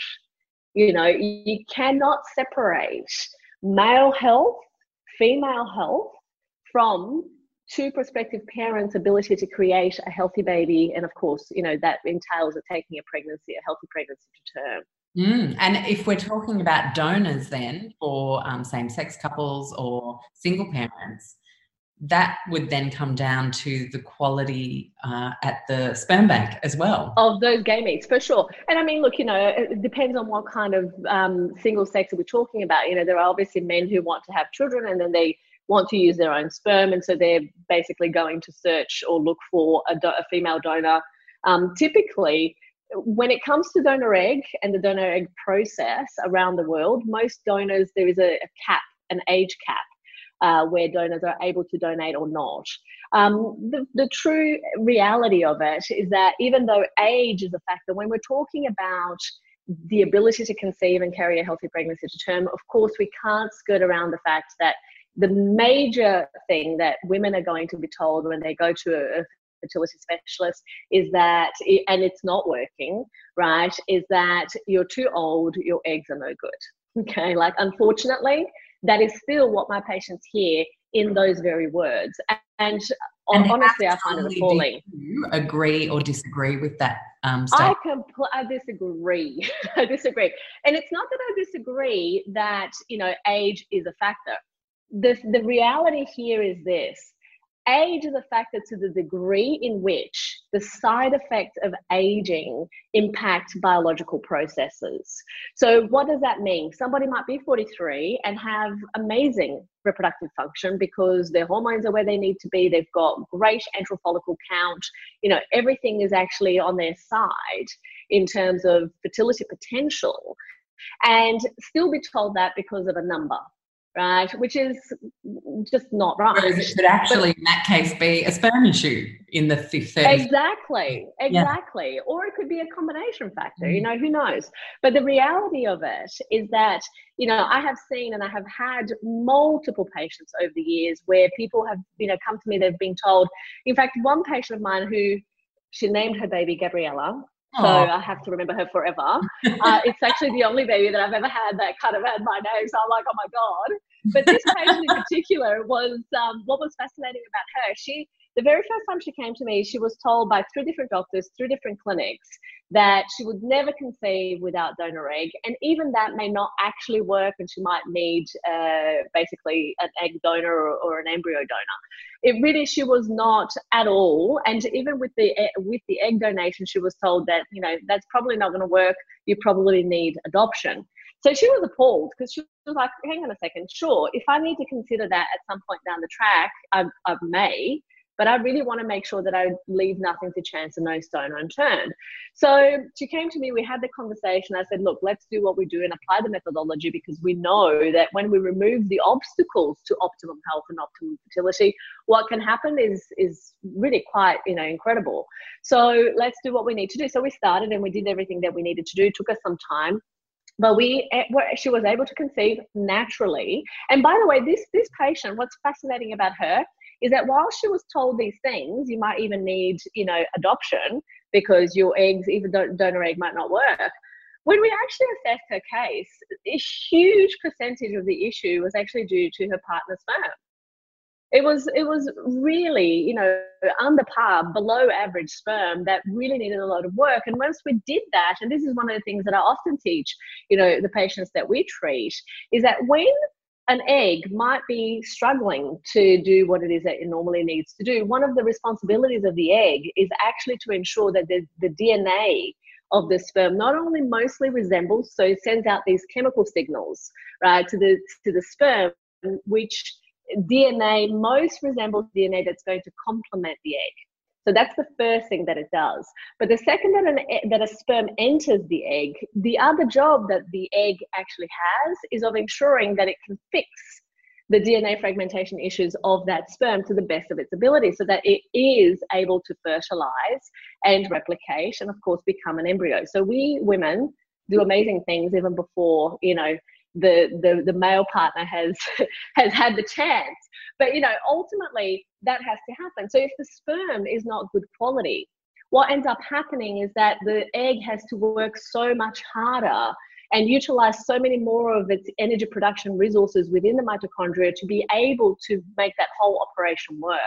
You know, you cannot separate male health, female health from two prospective parents' ability to create a healthy baby, and of course, you know that entails it taking a pregnancy, a healthy pregnancy to term. Mm. And if we're talking about donors, then for um, same-sex couples or single parents, that would then come down to the quality uh, at the sperm bank as well of those gametes for sure and i mean look you know it depends on what kind of um, single sex we're talking about you know there are obviously men who want to have children and then they want to use their own sperm, and so they're basically going to search or look for a, do- a female donor. Um, typically, when it comes to donor egg and the donor egg process around the world, most donors there is a, a cap, an age cap. Uh, where donors are able to donate or not. Um, the, the true reality of it is that even though age is a factor, when we're talking about the ability to conceive and carry a healthy pregnancy to term, of course, we can't skirt around the fact that the major thing that women are going to be told when they go to a fertility specialist is that, and it's not working, right, is that you're too old, your eggs are no good. Okay, like unfortunately, that is still what my patients hear in those very words. And, and honestly, I find it appalling. you agree or disagree with that um, I, compl- I disagree. I disagree. And it's not that I disagree that, you know, age is a factor the, the reality here is this. Age is a factor to the degree in which the side effects of aging impact biological processes. So, what does that mean? Somebody might be 43 and have amazing reproductive function because their hormones are where they need to be, they've got great antral follicle count, you know, everything is actually on their side in terms of fertility potential, and still be told that because of a number right? Which is just not right. Whereas it should actually, but, in that case, be a sperm issue in the fifth. Exactly, exactly. Yeah. Or it could be a combination factor. Mm. You know, who knows? But the reality of it is that you know I have seen and I have had multiple patients over the years where people have you know come to me. They've been told. In fact, one patient of mine who she named her baby Gabriella so I have to remember her forever. uh, it's actually the only baby that I've ever had that kind of had my name. So I'm like, oh my God. But this patient in particular was um, what was fascinating about her. She, the very first time she came to me, she was told by three different doctors, three different clinics, that she would never conceive without donor egg. And even that may not actually work, and she might need uh, basically an egg donor or, or, an embryo donor. It really, she was not at all. And even with the with the egg donation, she was told that you know that's probably not going to work. You probably need adoption. So she was appalled because she was like, "Hang on a second, sure. If I need to consider that at some point down the track, I, I may." but I really want to make sure that I leave nothing to chance and no stone unturned. So she came to me, we had the conversation. I said, look, let's do what we do and apply the methodology because we know that when we remove the obstacles to optimum health and optimum fertility, what can happen is is really quite, you know, incredible. So let's do what we need to do. So we started and we did everything that we needed to do. It took us some time but we eh, she was able to conceive naturally and by the way this this patient what's fascinating about her is that while she was told these things, you might even need, you know, adoption because your eggs, even donor egg, might not work. When we actually assessed her case, a huge percentage of the issue was actually due to her partner's sperm. It was it was really you know under par, below average sperm that really needed a lot of work. And once we did that, and this is one of the things that I often teach, you know, the patients that we treat, is that when an egg might be struggling to do what it is that it normally needs to do. One of the responsibilities of the egg is actually to ensure that the, the DNA of the sperm not only mostly resembles, so it sends out these chemical signals, right, to the to the sperm, which DNA most resembles DNA that's going to complement the egg. So that's the first thing that it does. But the second that an that a sperm enters the egg, the other job that the egg actually has is of ensuring that it can fix the DNA fragmentation issues of that sperm to the best of its ability so that it is able to fertilize and replicate and of course become an embryo. So we women do amazing things even before, you know, the the, the male partner has has had the chance. But you know ultimately that has to happen. So if the sperm is not good quality what ends up happening is that the egg has to work so much harder and utilize so many more of its energy production resources within the mitochondria to be able to make that whole operation work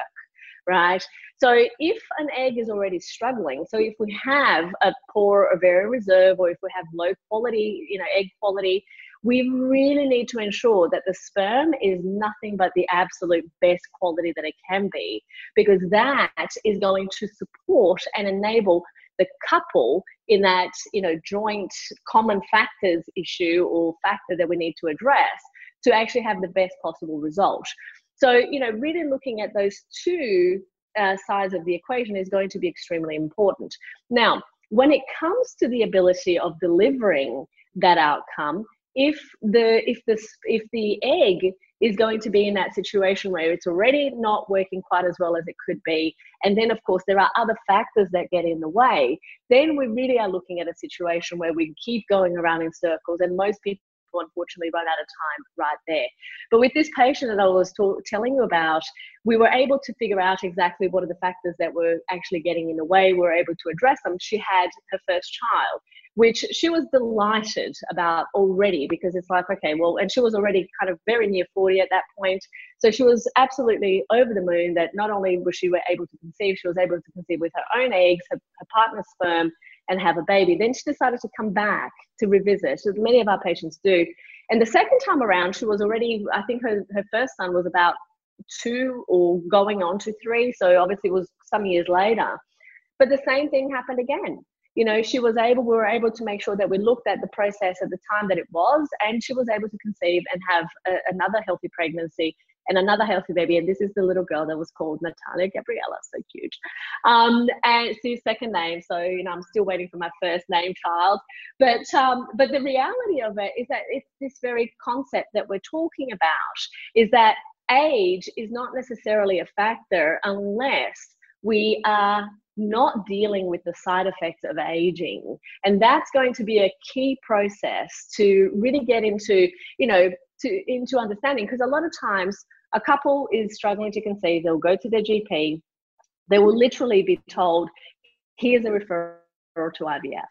right? So if an egg is already struggling so if we have a poor ovarian reserve or if we have low quality you know egg quality we really need to ensure that the sperm is nothing but the absolute best quality that it can be, because that is going to support and enable the couple in that you know joint common factors issue or factor that we need to address to actually have the best possible result. So you know, really looking at those two uh, sides of the equation is going to be extremely important. Now, when it comes to the ability of delivering that outcome, if the if the if the egg is going to be in that situation where it's already not working quite as well as it could be and then of course there are other factors that get in the way then we really are looking at a situation where we keep going around in circles and most people unfortunately run out of time right there. But with this patient that I was telling you about, we were able to figure out exactly what are the factors that were actually getting in the way. We were able to address them. She had her first child, which she was delighted about already because it's like, okay, well, and she was already kind of very near 40 at that point. So she was absolutely over the moon that not only was she able to conceive, she was able to conceive with her own eggs, her, her partner's sperm, and have a baby. Then she decided to come back to revisit, as many of our patients do. And the second time around, she was already, I think her, her first son was about two or going on to three. So obviously it was some years later. But the same thing happened again. You know, she was able, we were able to make sure that we looked at the process at the time that it was, and she was able to conceive and have a, another healthy pregnancy and another healthy baby. And this is the little girl that was called Natalia Gabriella, so cute. Um, and it's his second name. So, you know, I'm still waiting for my first name child. But um, but the reality of it is that it's this very concept that we're talking about is that age is not necessarily a factor unless we are not dealing with the side effects of aging and that's going to be a key process to really get into you know to into understanding because a lot of times a couple is struggling to conceive they'll go to their gp they will literally be told here's a referral to ivf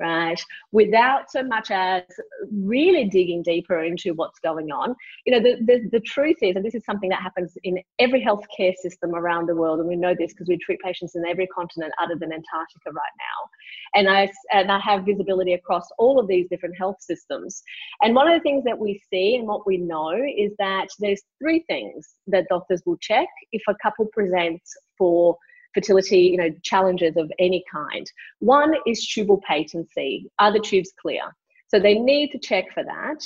right? Without so much as really digging deeper into what's going on. You know, the, the, the truth is, and this is something that happens in every healthcare system around the world, and we know this because we treat patients in every continent other than Antarctica right now. And I, and I have visibility across all of these different health systems. And one of the things that we see and what we know is that there's three things that doctors will check if a couple presents for fertility, you know, challenges of any kind. One is tubal patency. Are the tubes clear? So they need to check for that.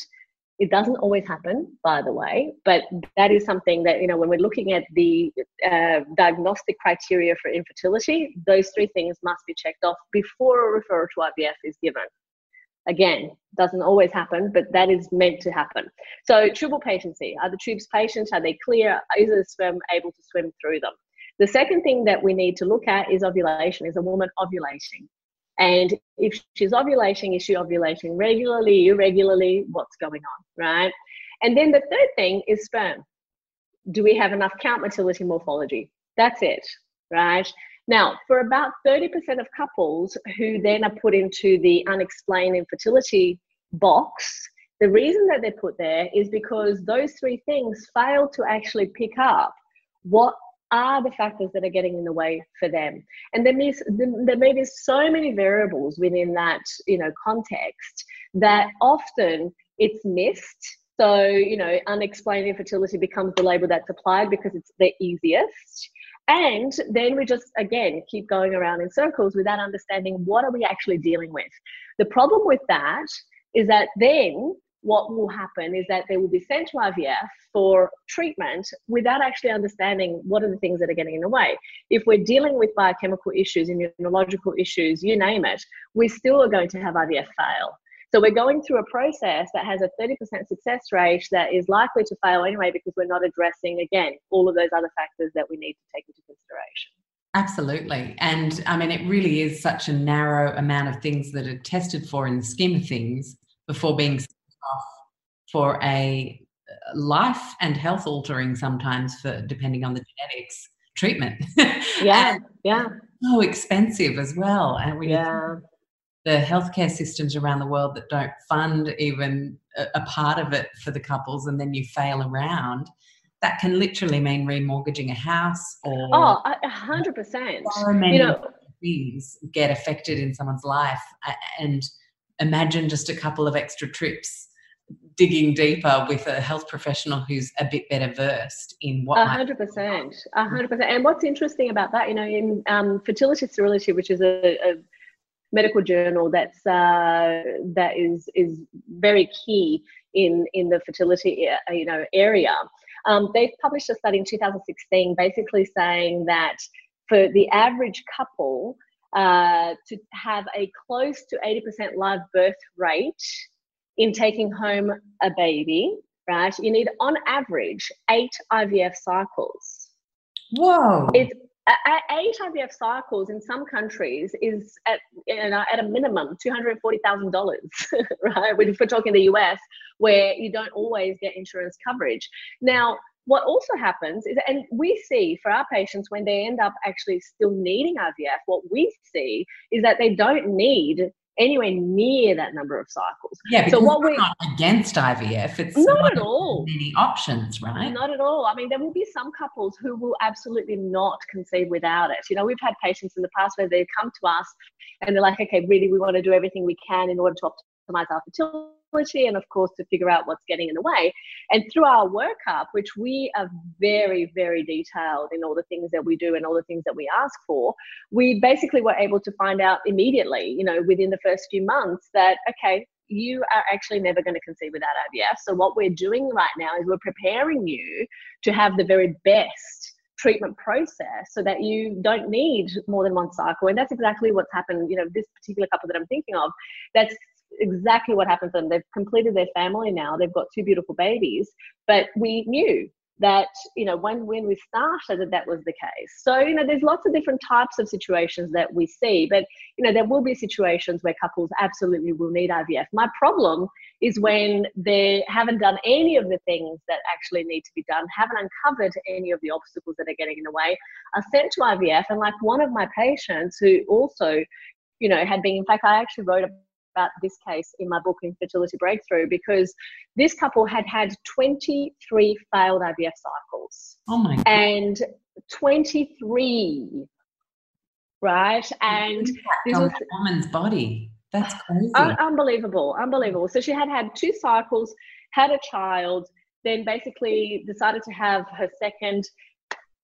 It doesn't always happen, by the way, but that is something that, you know, when we're looking at the uh, diagnostic criteria for infertility, those three things must be checked off before a referral to IVF is given. Again, doesn't always happen, but that is meant to happen. So, tubal patency are the tubes patient? Are they clear? Is the sperm able to swim through them? The second thing that we need to look at is ovulation. Is a woman ovulating? And if she's ovulating, is she ovulating regularly, irregularly? What's going on, right? And then the third thing is sperm. Do we have enough count motility morphology? That's it, right? Now, for about 30% of couples who then are put into the unexplained infertility box, the reason that they're put there is because those three things fail to actually pick up what are the factors that are getting in the way for them. And there may, there may be so many variables within that you know context that often it's missed. So you know unexplained infertility becomes the label that's applied because it's the easiest. And then we just again keep going around in circles without understanding what are we actually dealing with. The problem with that is that then what will happen is that they will be sent to IVF for treatment without actually understanding what are the things that are getting in the way. If we're dealing with biochemical issues, immunological issues, you name it, we still are going to have IVF fail. So we're going through a process that has a 30% success rate that is likely to fail anyway because we're not addressing, again, all of those other factors that we need to take into consideration. Absolutely. And I mean, it really is such a narrow amount of things that are tested for in the scheme of things before being for a uh, life and health altering sometimes for depending on the genetics treatment. Yeah, yeah. So expensive as well. And we yeah. the healthcare systems around the world that don't fund even a, a, part of it for the couples and then you fail around. That can literally mean remortgaging a house or Oh, a hundred percent. So many you know, things get affected in someone's life. And imagine just a couple of extra trips digging deeper with a health professional who's a bit better versed in what. Hundred percent, hundred percent. And what's interesting about that, you know, in um, fertility sterility, which is a, a medical journal that's uh, that is is very key in in the fertility uh, you know area. Um, they've published a study in 2016, basically saying that for the average couple uh, to have a close to 80% live birth rate in taking home a baby, right, you need on average eight IVF cycles. Whoa. It's eight IVF cycles in some countries is at you know, at a minimum two hundred forty thousand dollars, right? If we're talking the US, where you don't always get insurance coverage. Now, what also happens is, and we see for our patients when they end up actually still needing IVF, what we see is that they don't need anywhere near that number of cycles. Yeah, so what we're not against IVF. It's not at all many options, right? Not at all. I mean, there will be some couples who will absolutely not conceive without it. You know, we've had patients in the past where they come to us and they're like, okay, really, we want to do everything we can in order to optimize our fertility and of course to figure out what's getting in the way. And through our workup, which we are very, very detailed in all the things that we do and all the things that we ask for, we basically were able to find out immediately, you know, within the first few months that, okay, you are actually never going to conceive without IVF. So what we're doing right now is we're preparing you to have the very best treatment process so that you don't need more than one cycle. And that's exactly what's happened. You know, this particular couple that I'm thinking of, that's exactly what happened to them. They've completed their family now. They've got two beautiful babies, but we knew that you know when when we started that that was the case. So you know there's lots of different types of situations that we see. But you know there will be situations where couples absolutely will need ivf my problem is when they haven't done any of the things that actually need to be done haven't uncovered any of the obstacles that are getting in the way are sent to ivf and like one of my patients who also you know had been in fact i actually wrote a about this case in my book Infertility Breakthrough because this couple had had 23 failed IVF cycles. Oh my God. And 23, right? And this was a woman's body. That's crazy. Un- unbelievable, unbelievable. So she had had two cycles, had a child, then basically decided to have her second,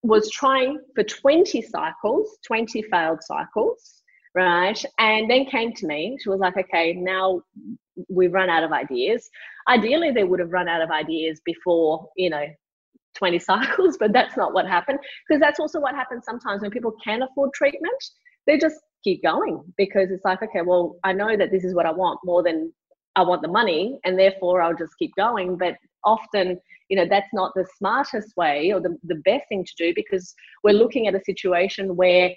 was trying for 20 cycles, 20 failed cycles right? And then came to me. She was like, okay, now we've run out of ideas. Ideally, they would have run out of ideas before, you know, 20 cycles, but that's not what happened. Because that's also what happens sometimes when people can afford treatment, they just keep going because it's like, okay, well, I know that this is what I want more than I want the money, and therefore I'll just keep going. But often, you know, that's not the smartest way or the, the best thing to do because we're looking at a situation where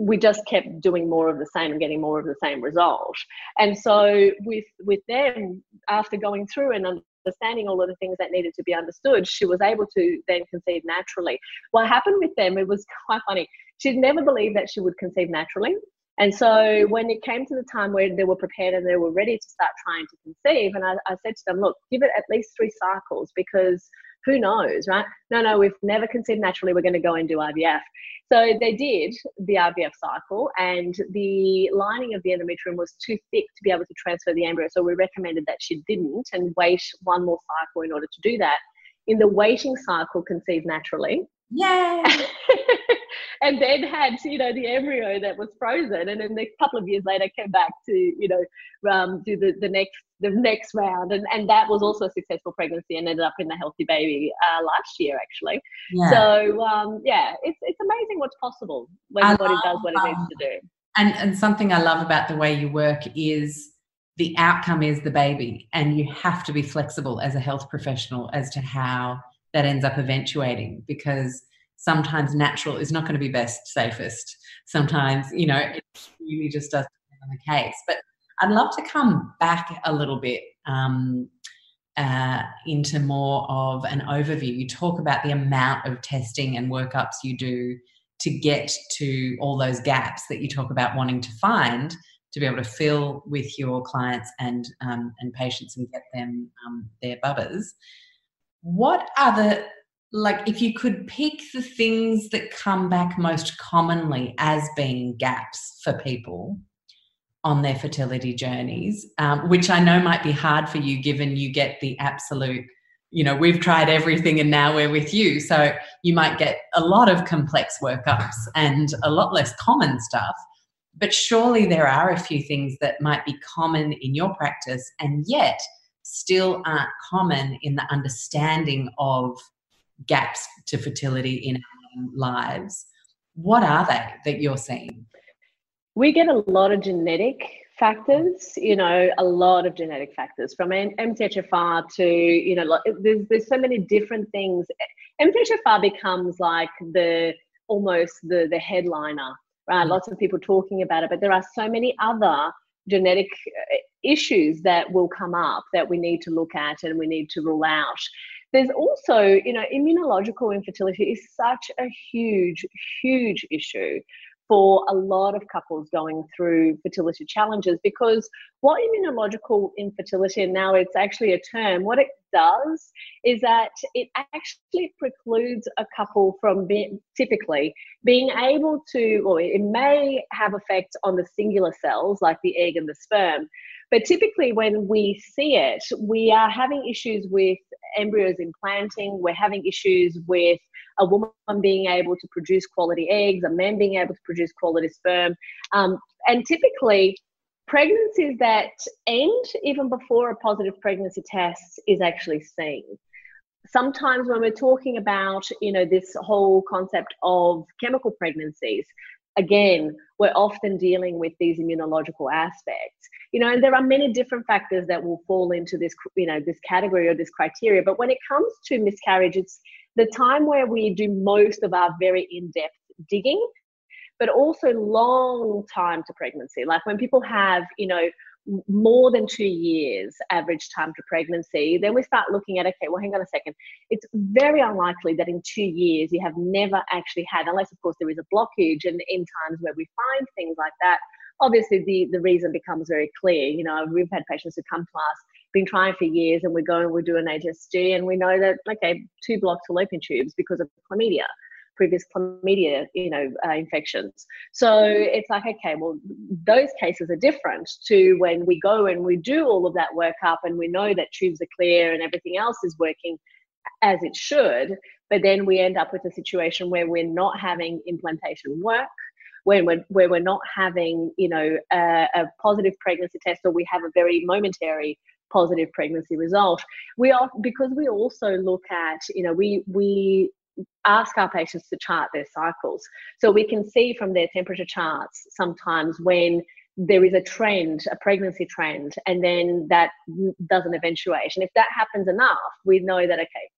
we just kept doing more of the same and getting more of the same result. And so with with them, after going through and understanding all of the things that needed to be understood, she was able to then conceive naturally. What happened with them, it was quite funny. She'd never believed that she would conceive naturally. And so when it came to the time where they were prepared and they were ready to start trying to conceive, and I, I said to them, look, give it at least three cycles because who knows, right? No, no, we've never conceived naturally. We're going to go and do IVF. So they did the IVF cycle, and the lining of the endometrium was too thick to be able to transfer the embryo. So we recommended that she didn't and wait one more cycle in order to do that. In the waiting cycle, conceive naturally. Yay! and then had you know the embryo that was frozen. And then a couple of years later came back to you know um, do the, the next the next round. And, and that was also a successful pregnancy and ended up in a healthy baby uh, last year actually. Yeah. so um, yeah it's, it's amazing what's possible when the body does what it needs to do. and and something i love about the way you work is the outcome is the baby and you have to be flexible as a health professional as to how that ends up eventuating because sometimes natural is not going to be best safest. Sometimes you know it really just does depend on the case. But i'd love to come back a little bit um, uh, into more of an overview. You talk about the amount of testing and workups you do to get to all those gaps that you talk about wanting to find to be able to fill with your clients and um, and patients and get them um, their bubbers. What are the like if you could pick the things that come back most commonly as being gaps for people on their fertility journeys um, which i know might be hard for you given you get the absolute you know we've tried everything and now we're with you. So you might get a lot of complex workups and a lot less common stuff but surely there are a few things that might be common in your practice and yet still aren't common in the understanding of gaps to fertility in our lives. What are they that you're seeing? We get a lot of genetic factors, you know, a lot of genetic factors from MTHFR to, you know, there's, there's so many different things. MTHFR becomes like the almost the, the headliner, right? Mm-hmm. Lots of people talking about it, but there are so many other genetic uh, issues that will come up that we need to look at and we need to rule out. There's also, you know, immunological infertility is such a huge, huge issue for a lot of couples going through fertility challenges because what immunological infertility, and now it's actually a term, what it does is that it actually precludes a couple from being typically being able to, or it may have effects on the singular cells like the egg and the sperm, But typically, when we see it, we are having issues with embryos implanting, we're having issues with a woman being able to produce quality eggs, a man being able to produce quality sperm. Um, and typically, pregnancies that end even before a positive pregnancy test is actually seen. Sometimes when we're talking about you know this whole concept of chemical pregnancies again we're often dealing with these immunological aspects you know and there are many different factors that will fall into this you know this category or this criteria but when it comes to miscarriage it's the time where we do most of our very in-depth digging but also long time to pregnancy like when people have you know more than two years average time to pregnancy, then we start looking at okay, well, hang on a second. It's very unlikely that in two years you have never actually had, unless of course there is a blockage, and in times where we find things like that, obviously the the reason becomes very clear. You know, we've had patients who come to us, been trying for years, and we go and we do an HSG, and we know that okay, two blocked fallopian tubes because of chlamydia previous chlamydia, you know, uh, infections. So it's like, okay, well, those cases are different to when we go and we do all of that workup and we know that tubes are clear and everything else is working as it should. But then we end up with a situation where we're not having implantation work when we're, where we're not having, you know, a, a, positive pregnancy test or we have a very momentary positive pregnancy result. We are because we also look at, you know, we we ask our patients to chart their cycles. So we can see from their temperature charts sometimes when there is a trend, a pregnancy trend, and then that doesn't eventuate. And if that happens enough, we know that, okay,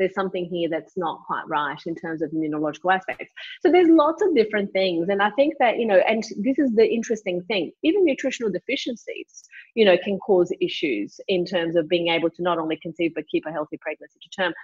there's something here that's not quite right in terms of immunological aspects. So there's lots of different things. And I think that, you know, and this is the interesting thing, even nutritional deficiencies, you know, can cause issues in terms of being able to not only conceive but keep a healthy pregnancy to term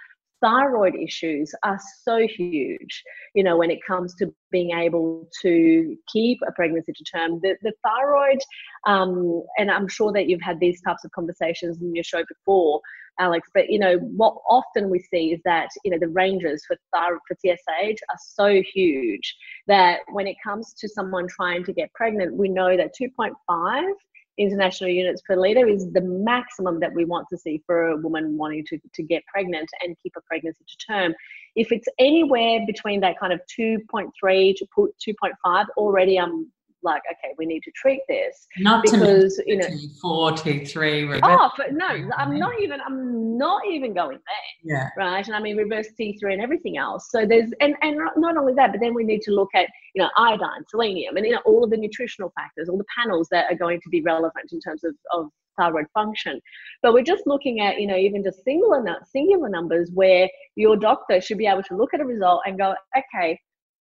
thyroid issues are so huge, you know, when it comes to being able to keep a pregnancy to term. The, the thyroid, um, and I'm sure that you've had these types of conversations in your show before, Alex, but, you know, what often we see is that, you know, the ranges for thyroid, for TSH are so huge that when it comes to someone trying to get pregnant, we know that 2.5 international units per litre is the maximum that we want to see for a woman wanting to, to get pregnant and keep a pregnancy to term. If it's anywhere between that kind of 2.3 to 2.5, already I'm like, okay, we need to treat this not because you know four oh, T three. Oh, but no, I'm not even. I'm not even going there. Yeah. Right, and I mean reverse T three and everything else. So there's and and not only that, but then we need to look at you know iodine, selenium, and you know all of the nutritional factors, all the panels that are going to be relevant in terms of of thyroid function. But we're just looking at, you know, even just singular singular numbers where your doctor should be able to look at a result and go, okay,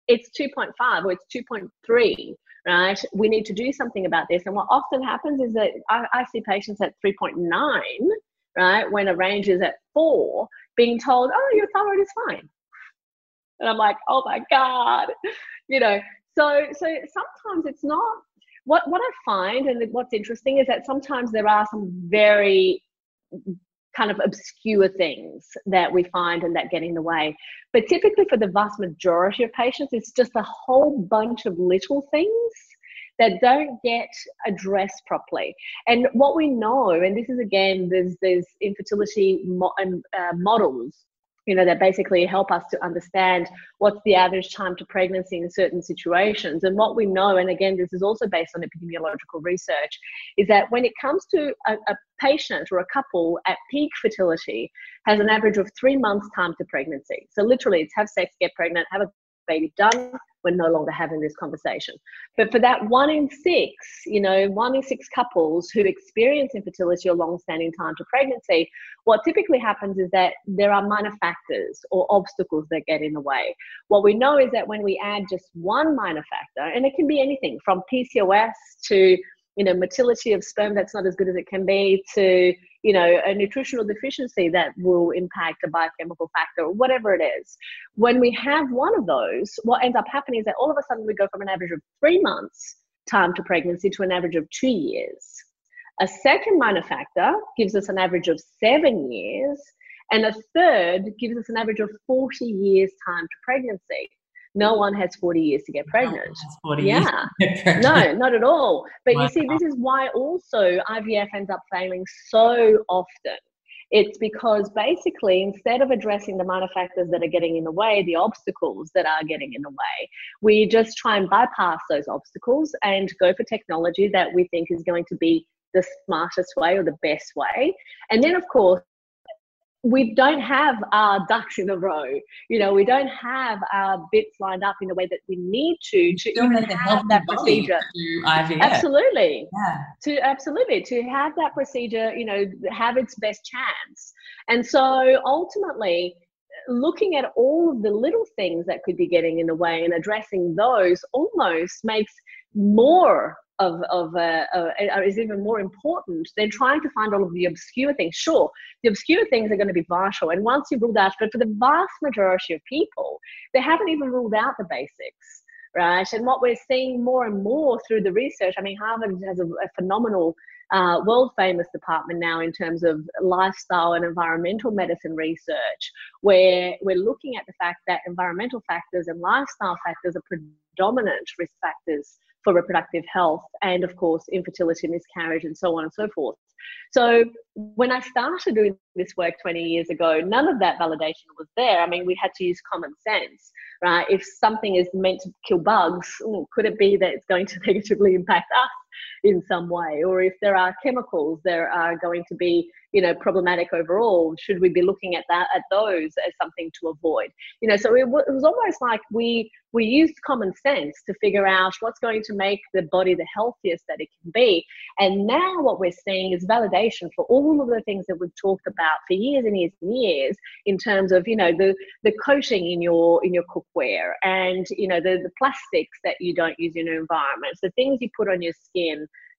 it's 2.5 or it's 2.3 right? We need to do something about this. And what often happens is that I, I see patients at 3.9, right, when a range is at four, being told, oh, your thyroid is fine. And I'm like, oh my God, you know. So, so sometimes it's not what what I find, and what's interesting is that sometimes there are some very kind of obscure things that we find and that get in the way. But typically, for the vast majority of patients, it's just a whole bunch of little things that don't get addressed properly. And what we know, and this is again, there's there's infertility mo- uh, models you know, that basically help us to understand what's the average time to pregnancy in certain situations. And what we know, and again, this is also based on epidemiological research, is that when it comes to a, a patient or a couple at peak fertility has an average of three months time to pregnancy. So literally it's have sex, get pregnant, have a baby done, we're no longer having this conversation. But for that one in six, you know, one in six couples who experience infertility or long-standing time to pregnancy, what typically happens is that there are minor factors or obstacles that get in the way. What we know is that when we add just one minor factor, and it can be anything from PCOS to you know motility of sperm that's not as good as it can be to you know a nutritional deficiency that will impact a biochemical factor or whatever it is. When we have one of those what ends up happening is that all of a sudden we go from an average of three months time to pregnancy to an average of two years. A second minor factor gives us an average of seven years and a third gives us an average of 40 years time to pregnancy no one has 40 years to get pregnant. No yeah. Pregnant. No, not at all. But you see, this is why also IVF ends up failing so often. It's because basically, instead of addressing the minor factors that are getting in the way, the obstacles that are getting in the way, we just try and bypass those obstacles and go for technology that we think is going to be the smartest way or the best way. And then, of course, we don't have our ducks in a row. You know, we don't have our bits lined up in the way that we need to to even a have that procedure. to do IVF. Absolutely Yeah. to absolutely to have that procedure you know have its best chance and so ultimately looking at all of the little things that could be getting in the way and addressing those almost makes more of, of uh, uh, is even more important than trying to find all of the obscure things. Sure, the obscure things are going to be vital, and once you've that, out, but for the vast majority of people, they haven't even ruled out the basics right? And what we're seeing more and more through the research, I mean, Harvard has a, a phenomenal, uh, world famous department now in terms of lifestyle and environmental medicine research, where we're looking at the fact that environmental factors and lifestyle factors are predominant risk factors for reproductive health and, of course, infertility, miscarriage, and so on and so forth. So when I started doing this work 20 years ago, none of that validation was there. I mean, we had to use common sense, right? If something is meant to kill bugs, could it be that it's going to negatively impact us in some way? Or if there are chemicals that are going to be, you know, problematic overall, should we be looking at that at those as something to avoid? You know, so it, w- it was almost like we we used common sense to figure out what's going to make the body the healthiest that it can be. And now what we're seeing is validation for all of the things that we've talked about for years and years and years in terms of, you know, the the coating in your in your cookware and you know the, the plastics that you don't use in your environment, the things you put on your skin,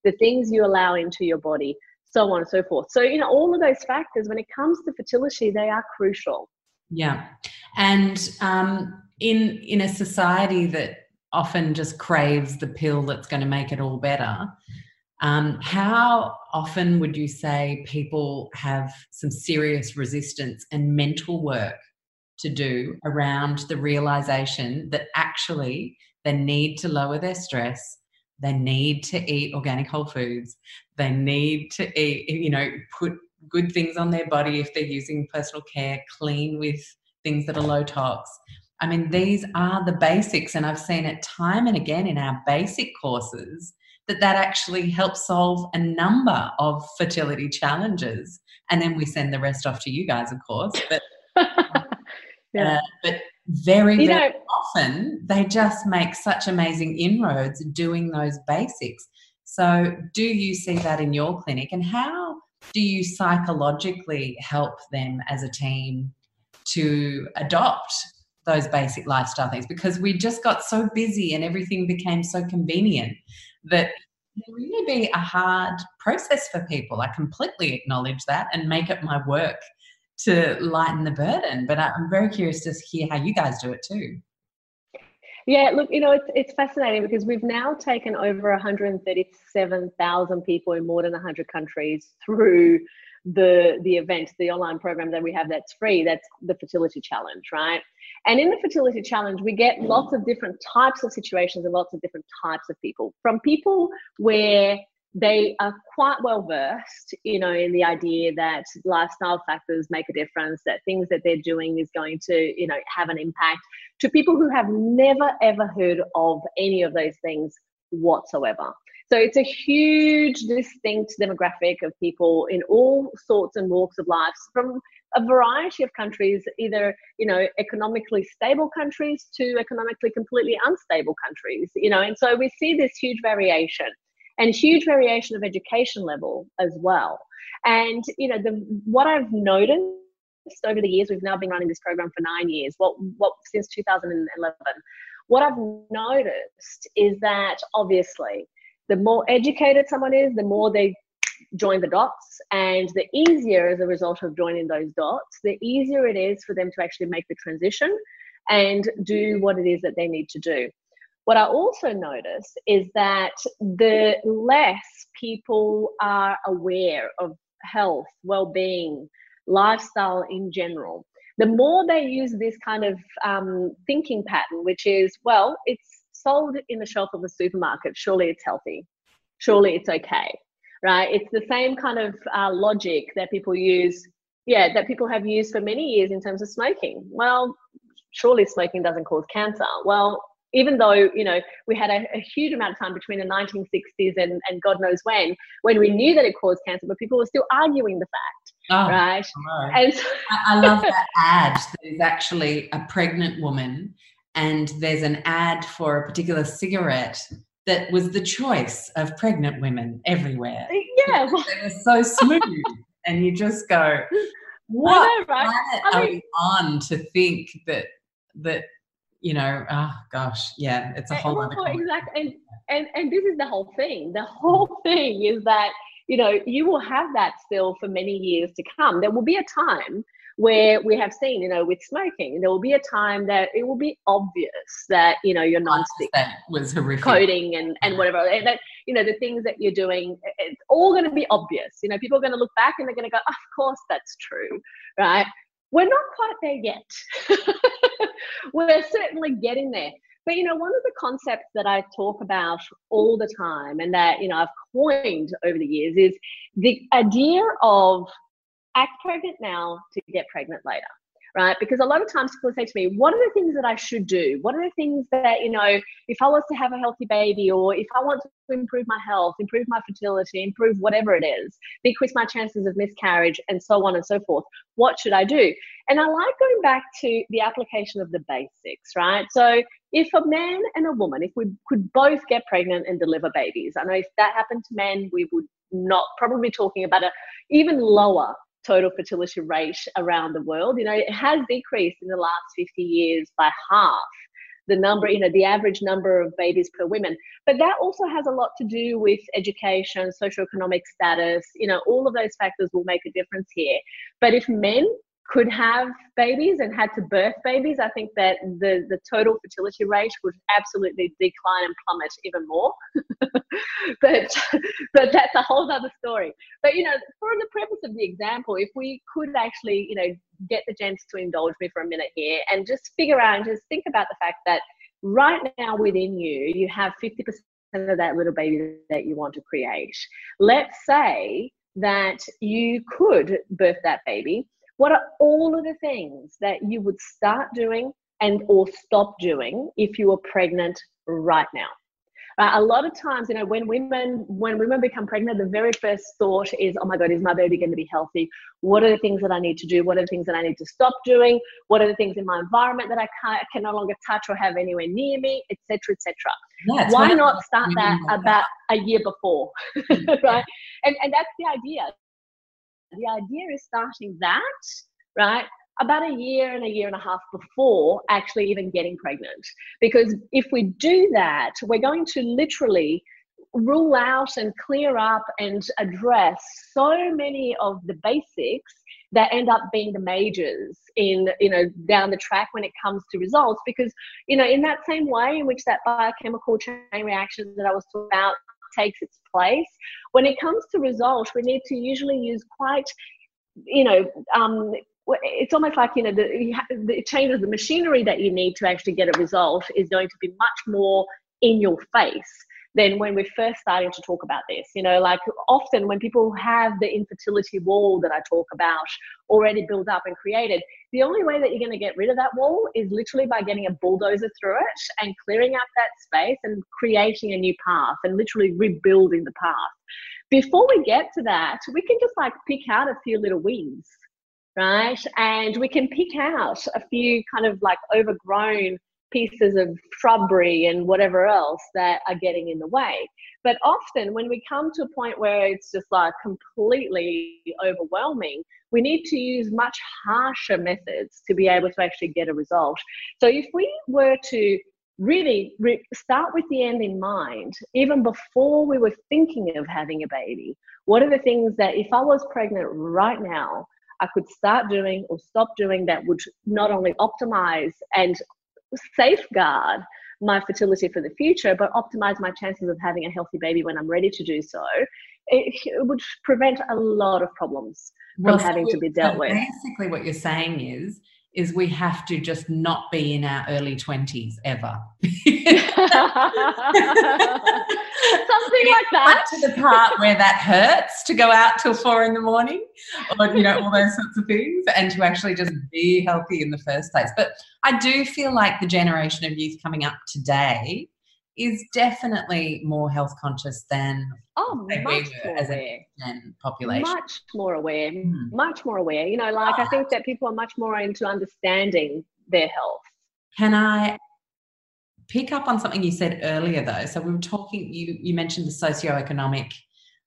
the things you allow into your body, so on and so forth. So, you know, all of those factors when it comes to fertility, they are crucial. Yeah, and um, in in a society that often just craves the pill that's going to make it all better, um, how often would you say people have some serious resistance and mental work to do around the realization that actually they need to lower their stress, they need to eat organic whole foods, they need to eat, you know, put good things on their body if they're using personal care, clean with things that are low tox. I mean, these are the basics, and I've seen it time and again in our basic courses that that actually helps solve a number of fertility challenges. And then we send the rest off to you guys, of course. But yeah. uh, but very, you very know, often they just make such amazing inroads doing those basics. So, do you see that in your clinic, and how do you psychologically help them as a team to adopt those basic lifestyle things? Because we just got so busy and everything became so convenient that it can really be a hard process for people. I completely acknowledge that and make it my work to lighten the burden. But I'm very curious to hear how you guys do it too. Yeah, look, you know, it's, it's fascinating because we've now taken over 137,000 people in more than 100 countries through the the event, the online program that we have that's free. That's the fertility challenge, right? And in the fertility challenge, we get lots of different types of situations and lots of different types of people. From people where they are quite well versed, you know, in the idea that lifestyle factors make a difference, that things that they're doing is going to, you know, have an impact, to people who have never ever heard of any of those things whatsoever. So it's a huge, distinct demographic of people in all sorts and walks of life from a variety of countries, either you know economically stable countries to economically completely unstable countries. You know, and so we see this huge variation and huge variation of education level as well. And you know, the what I've noticed over the years, we've now been running this program for nine years. What what since 2011. What I've noticed is that obviously the more educated someone is, the more they join the dots, and the easier as a result of joining those dots, the easier it is for them to actually make the transition and do what it is that they need to do. What I also notice is that the less people are aware of health, well being, lifestyle in general, the more they use this kind of um, thinking pattern, which is, well, it's sold in the shelf of a supermarket, surely it's healthy, surely it's okay, right? It's the same kind of uh, logic that people use, yeah, that people have used for many years in terms of smoking. Well, surely smoking doesn't cause cancer. Well, even though you know we had a, a, huge amount of time between the 1960s and, and God knows when, when we knew that it caused cancer, but people were still arguing the fact, oh, right? And so- I, I love that ad. There's actually a pregnant woman, and there's an ad for a particular cigarette that was the choice of pregnant women everywhere. Uh, yeah, well, they were so smooth, and you just go, "What know, right? planet I mean, are we on to think that that you know, oh gosh, yeah, it's a whole other. Exactly, and, and and this is the whole thing. The whole thing is that you know you will have that still for many years to come. There will be a time where we have seen, you know, with smoking, there will be a time that it will be obvious that you know your non-stick that was horrific coding and and whatever and that you know the things that you're doing, it's all going to be obvious. You know, people are going to look back and they're going to go, of course that's true, right? We're not quite there yet. we're certainly getting there. But you know, one of the concepts that I talk about all the time and that, you know, I've coined over the years is the idea of act pregnant now to get pregnant later right? Because a lot of times people say to me, What are the things that I should do? What are the things that, you know, if I was to have a healthy baby or if I want to improve my health, improve my fertility, improve whatever it is, decrease my chances of miscarriage, and so on and so forth, what should I do? And I like going back to the application of the basics, right? So if a man and a woman, if we could both get pregnant and deliver babies, I know if that happened to men, we would not probably be talking about a even lower total fertility rate around the world. You know, it has decreased in the last 50 years by half the number, you know, the average number of babies per woman. But that also has a lot to do with education, socioeconomic status, you know, all of those factors will make a difference here. But if men could have babies and had to birth babies, I think that the, the total fertility rate would absolutely decline and plummet even more. but but that's a whole other story. But you know, for the purpose of the example, if we could actually, you know, get the gents to indulge me for a minute here and just figure out and just think about the fact that right now within you, you have 50% of that little baby that you want to create. Let's say that you could birth that baby what are all of the things that you would start doing and or stop doing if you were pregnant right now? Uh, a lot of times, you know, when women when women become pregnant, the very first thought is, "Oh my God, is my baby going to be healthy? What are the things that I need to do? What are the things that I need to stop doing? What are the things in my environment that I can can no longer touch or have anywhere near me, etc., etc." Yeah, Why not start that about a year before, right? And and that's the idea the idea is starting that, right? About a year and a year and a half before actually even getting pregnant. Because if we do that, we're going to literally rule out and clear up and address so many of the basics that end up being the majors in you know down the track when it comes to results because you know in that same way in which that biochemical chain reaction that i was talking about takes its place. When it comes to results, we need to usually use quite, you know, um, it's almost like you know the, the changes the machinery that you need to actually get a result is going to be much more in your face than when we're first starting to talk about this. You know, like often when people have the infertility wall that I talk about already built up and created, the only way that you're going to get rid of that wall is literally by getting a bulldozer through it and clearing out that space and creating a new path and literally rebuilding the path. Before we get to that, we can just like pick out a few little weeds, right? And we can pick out a few kind of like overgrown pieces of shrubbery and whatever else that are getting in the way. But often, when we come to a point where it's just like completely overwhelming, we need to use much harsher methods to be able to actually get a result. So, if we were to really re- start with the end in mind, even before we were thinking of having a baby, what are the things that if I was pregnant right now, I could start doing or stop doing that would not only optimize and safeguard my fertility for the future, but optimize my chances of having a healthy baby when I'm ready to do so, it, it would prevent a lot of problems well, from having to be dealt so with. Basically, what you're saying is is we have to just not be in our early 20s ever. Something like that. To the part where that hurts to go out till four in the morning, or you know, all those sorts of things, and to actually just be healthy in the first place. But I do feel like the generation of youth coming up today is definitely more health conscious than oh much more as aware. a population. Much more aware. Mm. much more aware. You know like i think that people are much more into understanding their health. Can i pick up on something you said earlier though? So we were talking you you mentioned the socioeconomic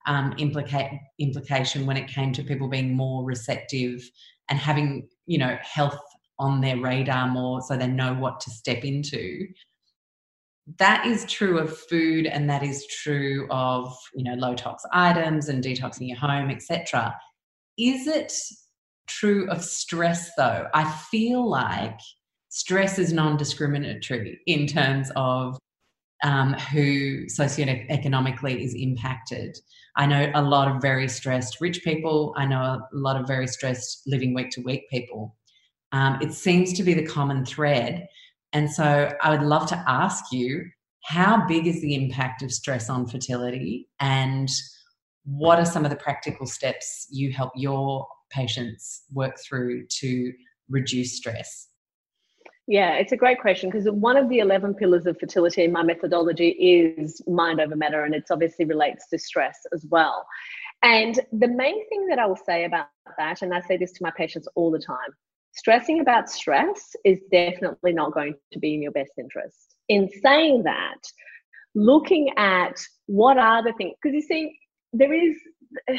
um, implica- implication when it came to people being more receptive and having you know health on their radar more so they know what to step into that is true of food and that is true of you know low tox items and detoxing your home etc is it true of stress though? I feel like stress is non-discriminatory in terms of um, who socioeconomically is impacted. I know a lot of very stressed rich people. I know a lot of very stressed living week to week people. Um, it seems to be the common thread and so I would love to ask you how big is the impact of stress on fertility and what are some of the practical steps you help your patients work through to reduce stress? Yeah, it's a great question because one of the 11 pillars of fertility in my methodology is mind over matter, and it obviously relates to stress as well. And the main thing that I will say about that, and I say this to my patients all the time stressing about stress is definitely not going to be in your best interest. In saying that, looking at what are the things, because you see, there is,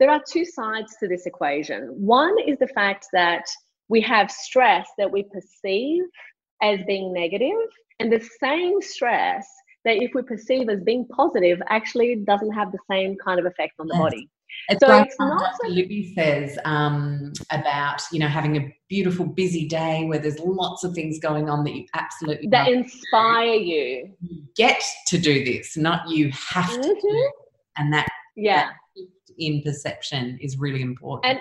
there are two sides to this equation. One is the fact that we have stress that we perceive as being negative, and the same stress that if we perceive as being positive actually doesn't have the same kind of effect on the yes. body. It's so like it's Dr. Libby says um, about you know having a beautiful busy day where there's lots of things going on that you absolutely that inspire you. you. Get to do this, not you have mm-hmm. to, and that yeah that in perception is really important. And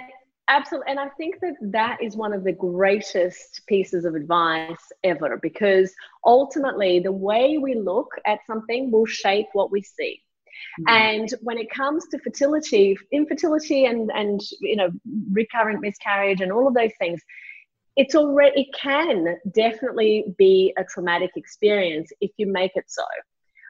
absolutely, and I think that that is one of the greatest pieces of advice ever because ultimately the way we look at something will shape what we see. Mm-hmm. And when it comes to fertility, infertility and and you know recurrent miscarriage and all of those things, it's already it can definitely be a traumatic experience if you make it so,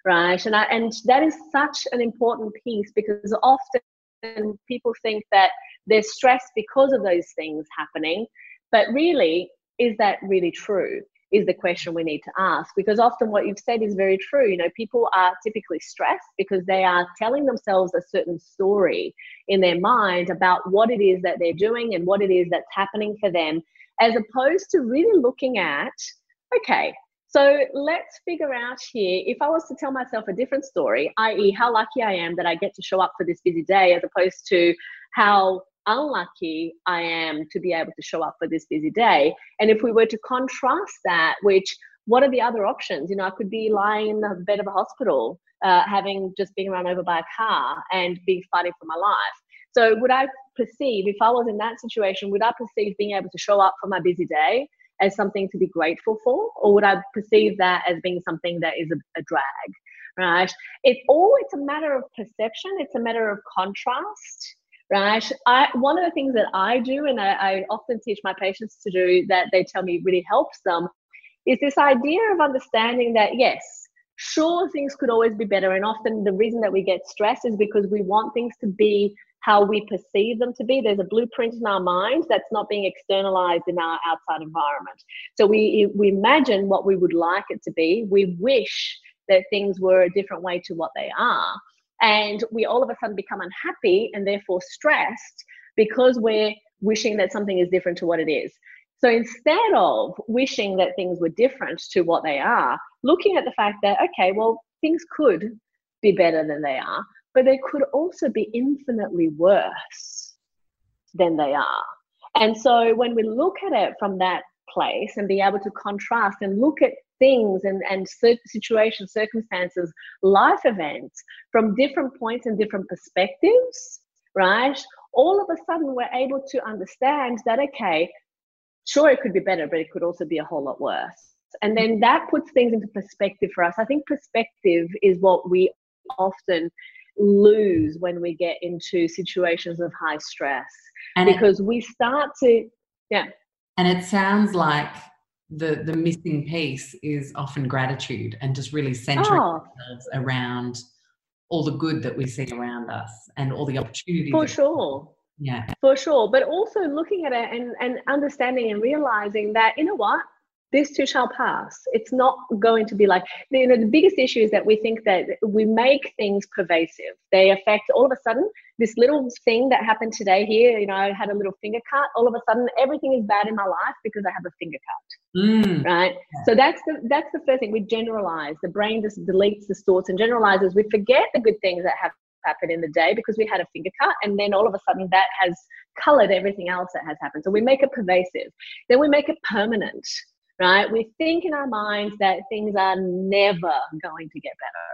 right? And I, and that is such an important piece because often people think that they're stressed because of those things happening, but really, is that really true? Is the question we need to ask because often what you've said is very true you know people are typically stressed because they are telling themselves a certain story in their mind about what it is that they're doing and what it is that's happening for them as opposed to really looking at okay so let's figure out here if I was to tell myself a different story, i.e., how lucky I am that I get to show up for this busy day, as opposed to how unlucky I am to be able to show up for this busy day. And if we were to contrast that, which what are the other options? You know, I could be lying in the bed of a hospital, uh, having just been run over by a car and be fighting for my life. So, would I perceive, if I was in that situation, would I perceive being able to show up for my busy day as something to be grateful for? Or would I perceive that as being something that is a, a drag? Right? It's all, it's a matter of perception, it's a matter of contrast right? I, one of the things that I do, and I, I often teach my patients to do that they tell me really helps them, is this idea of understanding that, yes, sure, things could always be better. And often the reason that we get stressed is because we want things to be how we perceive them to be. There's a blueprint in our minds that's not being externalized in our outside environment. So we, we imagine what we would like it to be. We wish that things were a different way to what they are and we all of a sudden become unhappy and therefore stressed because we're wishing that something is different to what it is. So instead of wishing that things were different to what they are, looking at the fact that, okay, well, things could be better than they are, but they could also be infinitely worse than they are. And so when we look at it from that place and be able to contrast and look at things and, and situations, circumstances, life events from different points and different perspectives, right? All of a sudden, we're able to understand that, okay, sure, it could be better, but it could also be a whole lot worse. And then that puts things into perspective for us. I think perspective is what we often lose when we get into situations of high stress and because it, we start to yeah and it sounds like the the missing piece is often gratitude and just really centering oh. ourselves around all the good that we see around us and all the opportunities for sure. yeah. For sure. But also looking at it and, and understanding and realizing that you know what this too shall pass. It's not going to be like, you know, the biggest issue is that we think that we make things pervasive. They affect all of a sudden this little thing that happened today here. You know, I had a little finger cut. All of a sudden, everything is bad in my life because I have a finger cut. Mm. Right. So that's the that's the first thing. We generalize. The brain just deletes the thoughts and generalizes. We forget the good things that have happened in the day because we had a finger cut, and then all of a sudden that has colored everything else that has happened. So we make it pervasive. Then we make it permanent right? We think in our minds that things are never going to get better.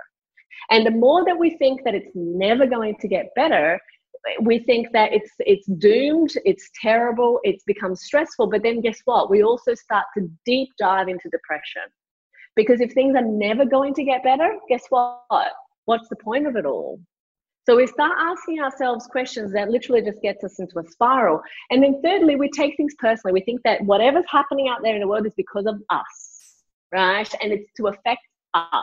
And the more that we think that it's never going to get better, we think that it's it's doomed, it's terrible, it's become stressful. But then guess what? We also start to deep dive into depression. Because if things are never going to get better, guess what? What's the point of it all? So we start asking ourselves questions that literally just gets us into a spiral. And then thirdly, we take things personally. We think that whatever's happening out there in the world is because of us, right? And it's to affect us,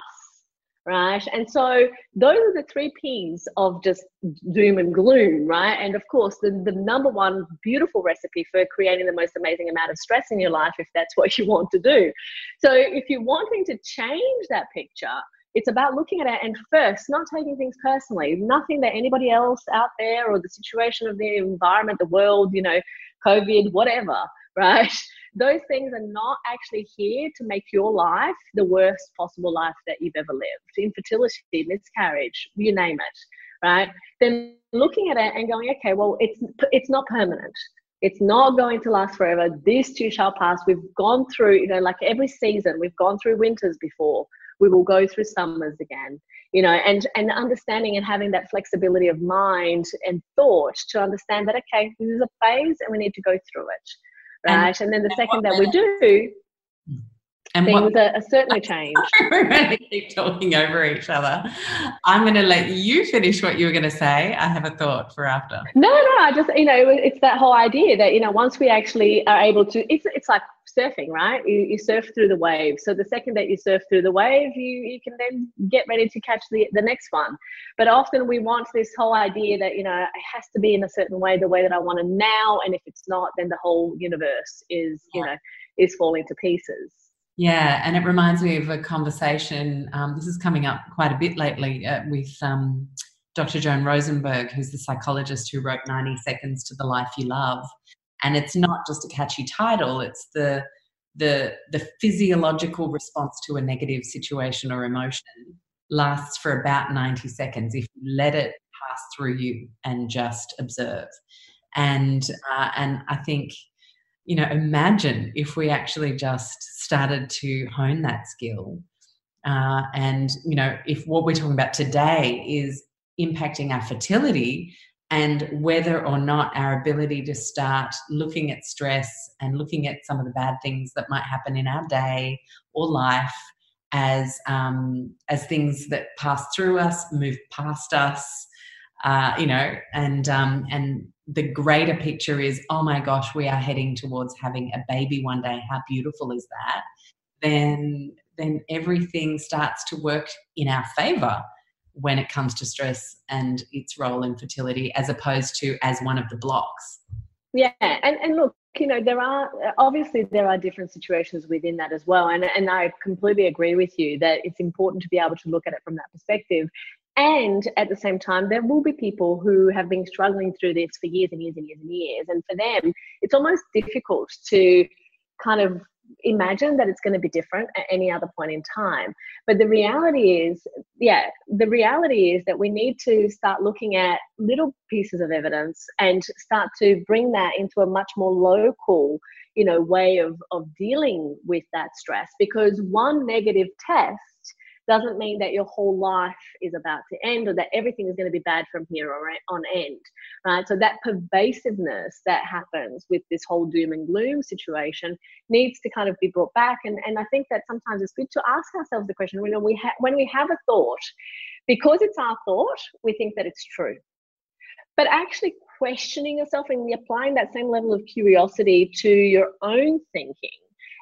right? And so those are the three P's of just doom and gloom, right? And of course, the, the number one beautiful recipe for creating the most amazing amount of stress in your life, if that's what you want to do. So if you're wanting to change that picture, it's about looking at it and first not taking things personally. Nothing that anybody else out there or the situation of the environment the world you know covid whatever right? Those things are not actually here to make your life the worst possible life that you've ever lived. Infertility miscarriage you name it right? Then looking at it and going okay well it's it's not permanent. It's not going to last forever. This too shall pass. We've gone through you know like every season we've gone through winters before we will go through summers again you know and and understanding and having that flexibility of mind and thought to understand that okay this is a phase and we need to go through it right? And, and then the and second that we do and things what, are, certainly changed. We're going to keep talking over each other. I'm going to let you finish what you were going to say. I have a thought for after. No, no, I just you know it's that whole idea that you know once we actually are able to, it's it's like surfing, right? You, you surf through the wave. So the second that you surf through the wave, you, you can then get ready to catch the, the next one. But often we want this whole idea that, you know, it has to be in a certain way, the way that I want it now. And if it's not, then the whole universe is, you know, is falling to pieces. Yeah, and it reminds me of a conversation. Um, this is coming up quite a bit lately uh, with um, Dr. Joan Rosenberg, who's the psychologist who wrote 90 Seconds to the Life You Love and it's not just a catchy title it's the the the physiological response to a negative situation or emotion lasts for about 90 seconds if you let it pass through you and just observe and uh, and i think you know imagine if we actually just started to hone that skill. Uh, and you know if what we're talking about today is impacting our fertility and whether or not our ability to start looking at stress and looking at some of the bad things that might happen in our day or life as um, as things that pass through us, move past us, uh, you know, and um, and the greater picture is, oh my gosh, we are heading towards having a baby one day. How beautiful is that? Then then everything starts to work in our favor when it comes to stress and its role in fertility as opposed to as one of the blocks yeah and, and look you know there are obviously there are different situations within that as well and, and i completely agree with you that it's important to be able to look at it from that perspective and at the same time there will be people who have been struggling through this for years and years and years and years and for them it's almost difficult to kind of imagine that it's going to be different at any other point in time. But the reality is, yeah, the reality is that we need to start looking at little pieces of evidence and start to bring that into a much more local, you know, way of, of dealing with that stress. Because one negative test doesn't mean that your whole life is about to end or that everything is going to be bad from here on end, right? So that pervasiveness that happens with this whole doom and gloom situation needs to kind of be brought back. And, and I think that sometimes it's good to ask ourselves the question, when we, ha- when we have a thought, because it's our thought, we think that it's true. But actually questioning yourself and applying that same level of curiosity to your own thinking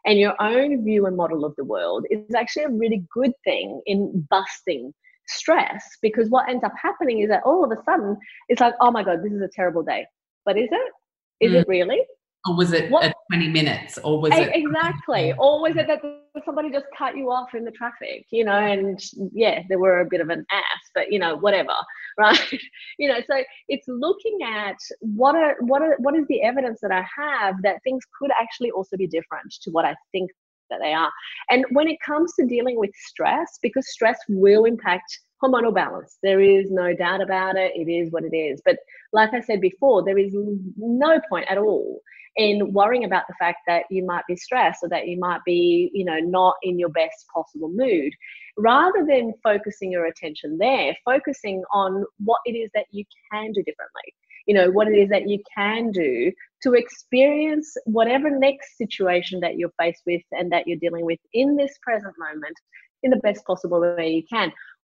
and your own view and model of the world is actually a really good thing in busting stress because what ends up happening is that all of a sudden it's like oh my god this is a terrible day. But is it? Is mm. it really or was it what? 20 minutes or was it exactly or was it that somebody just cut you off in the traffic you know and yeah they were a bit of an ass but you know whatever right you know so it's looking at what are what are what is the evidence that i have that things could actually also be different to what i think that they are and when it comes to dealing with stress because stress will impact hormonal balance there is no doubt about it it is what it is but like i said before there is no point at all in worrying about the fact that you might be stressed or that you might be, you know, not in your best possible mood. Rather than focusing your attention there, focusing on what it is that you can do differently. You know, what it is that you can do to experience whatever next situation that you're faced with and that you're dealing with in this present moment in the best possible way you can.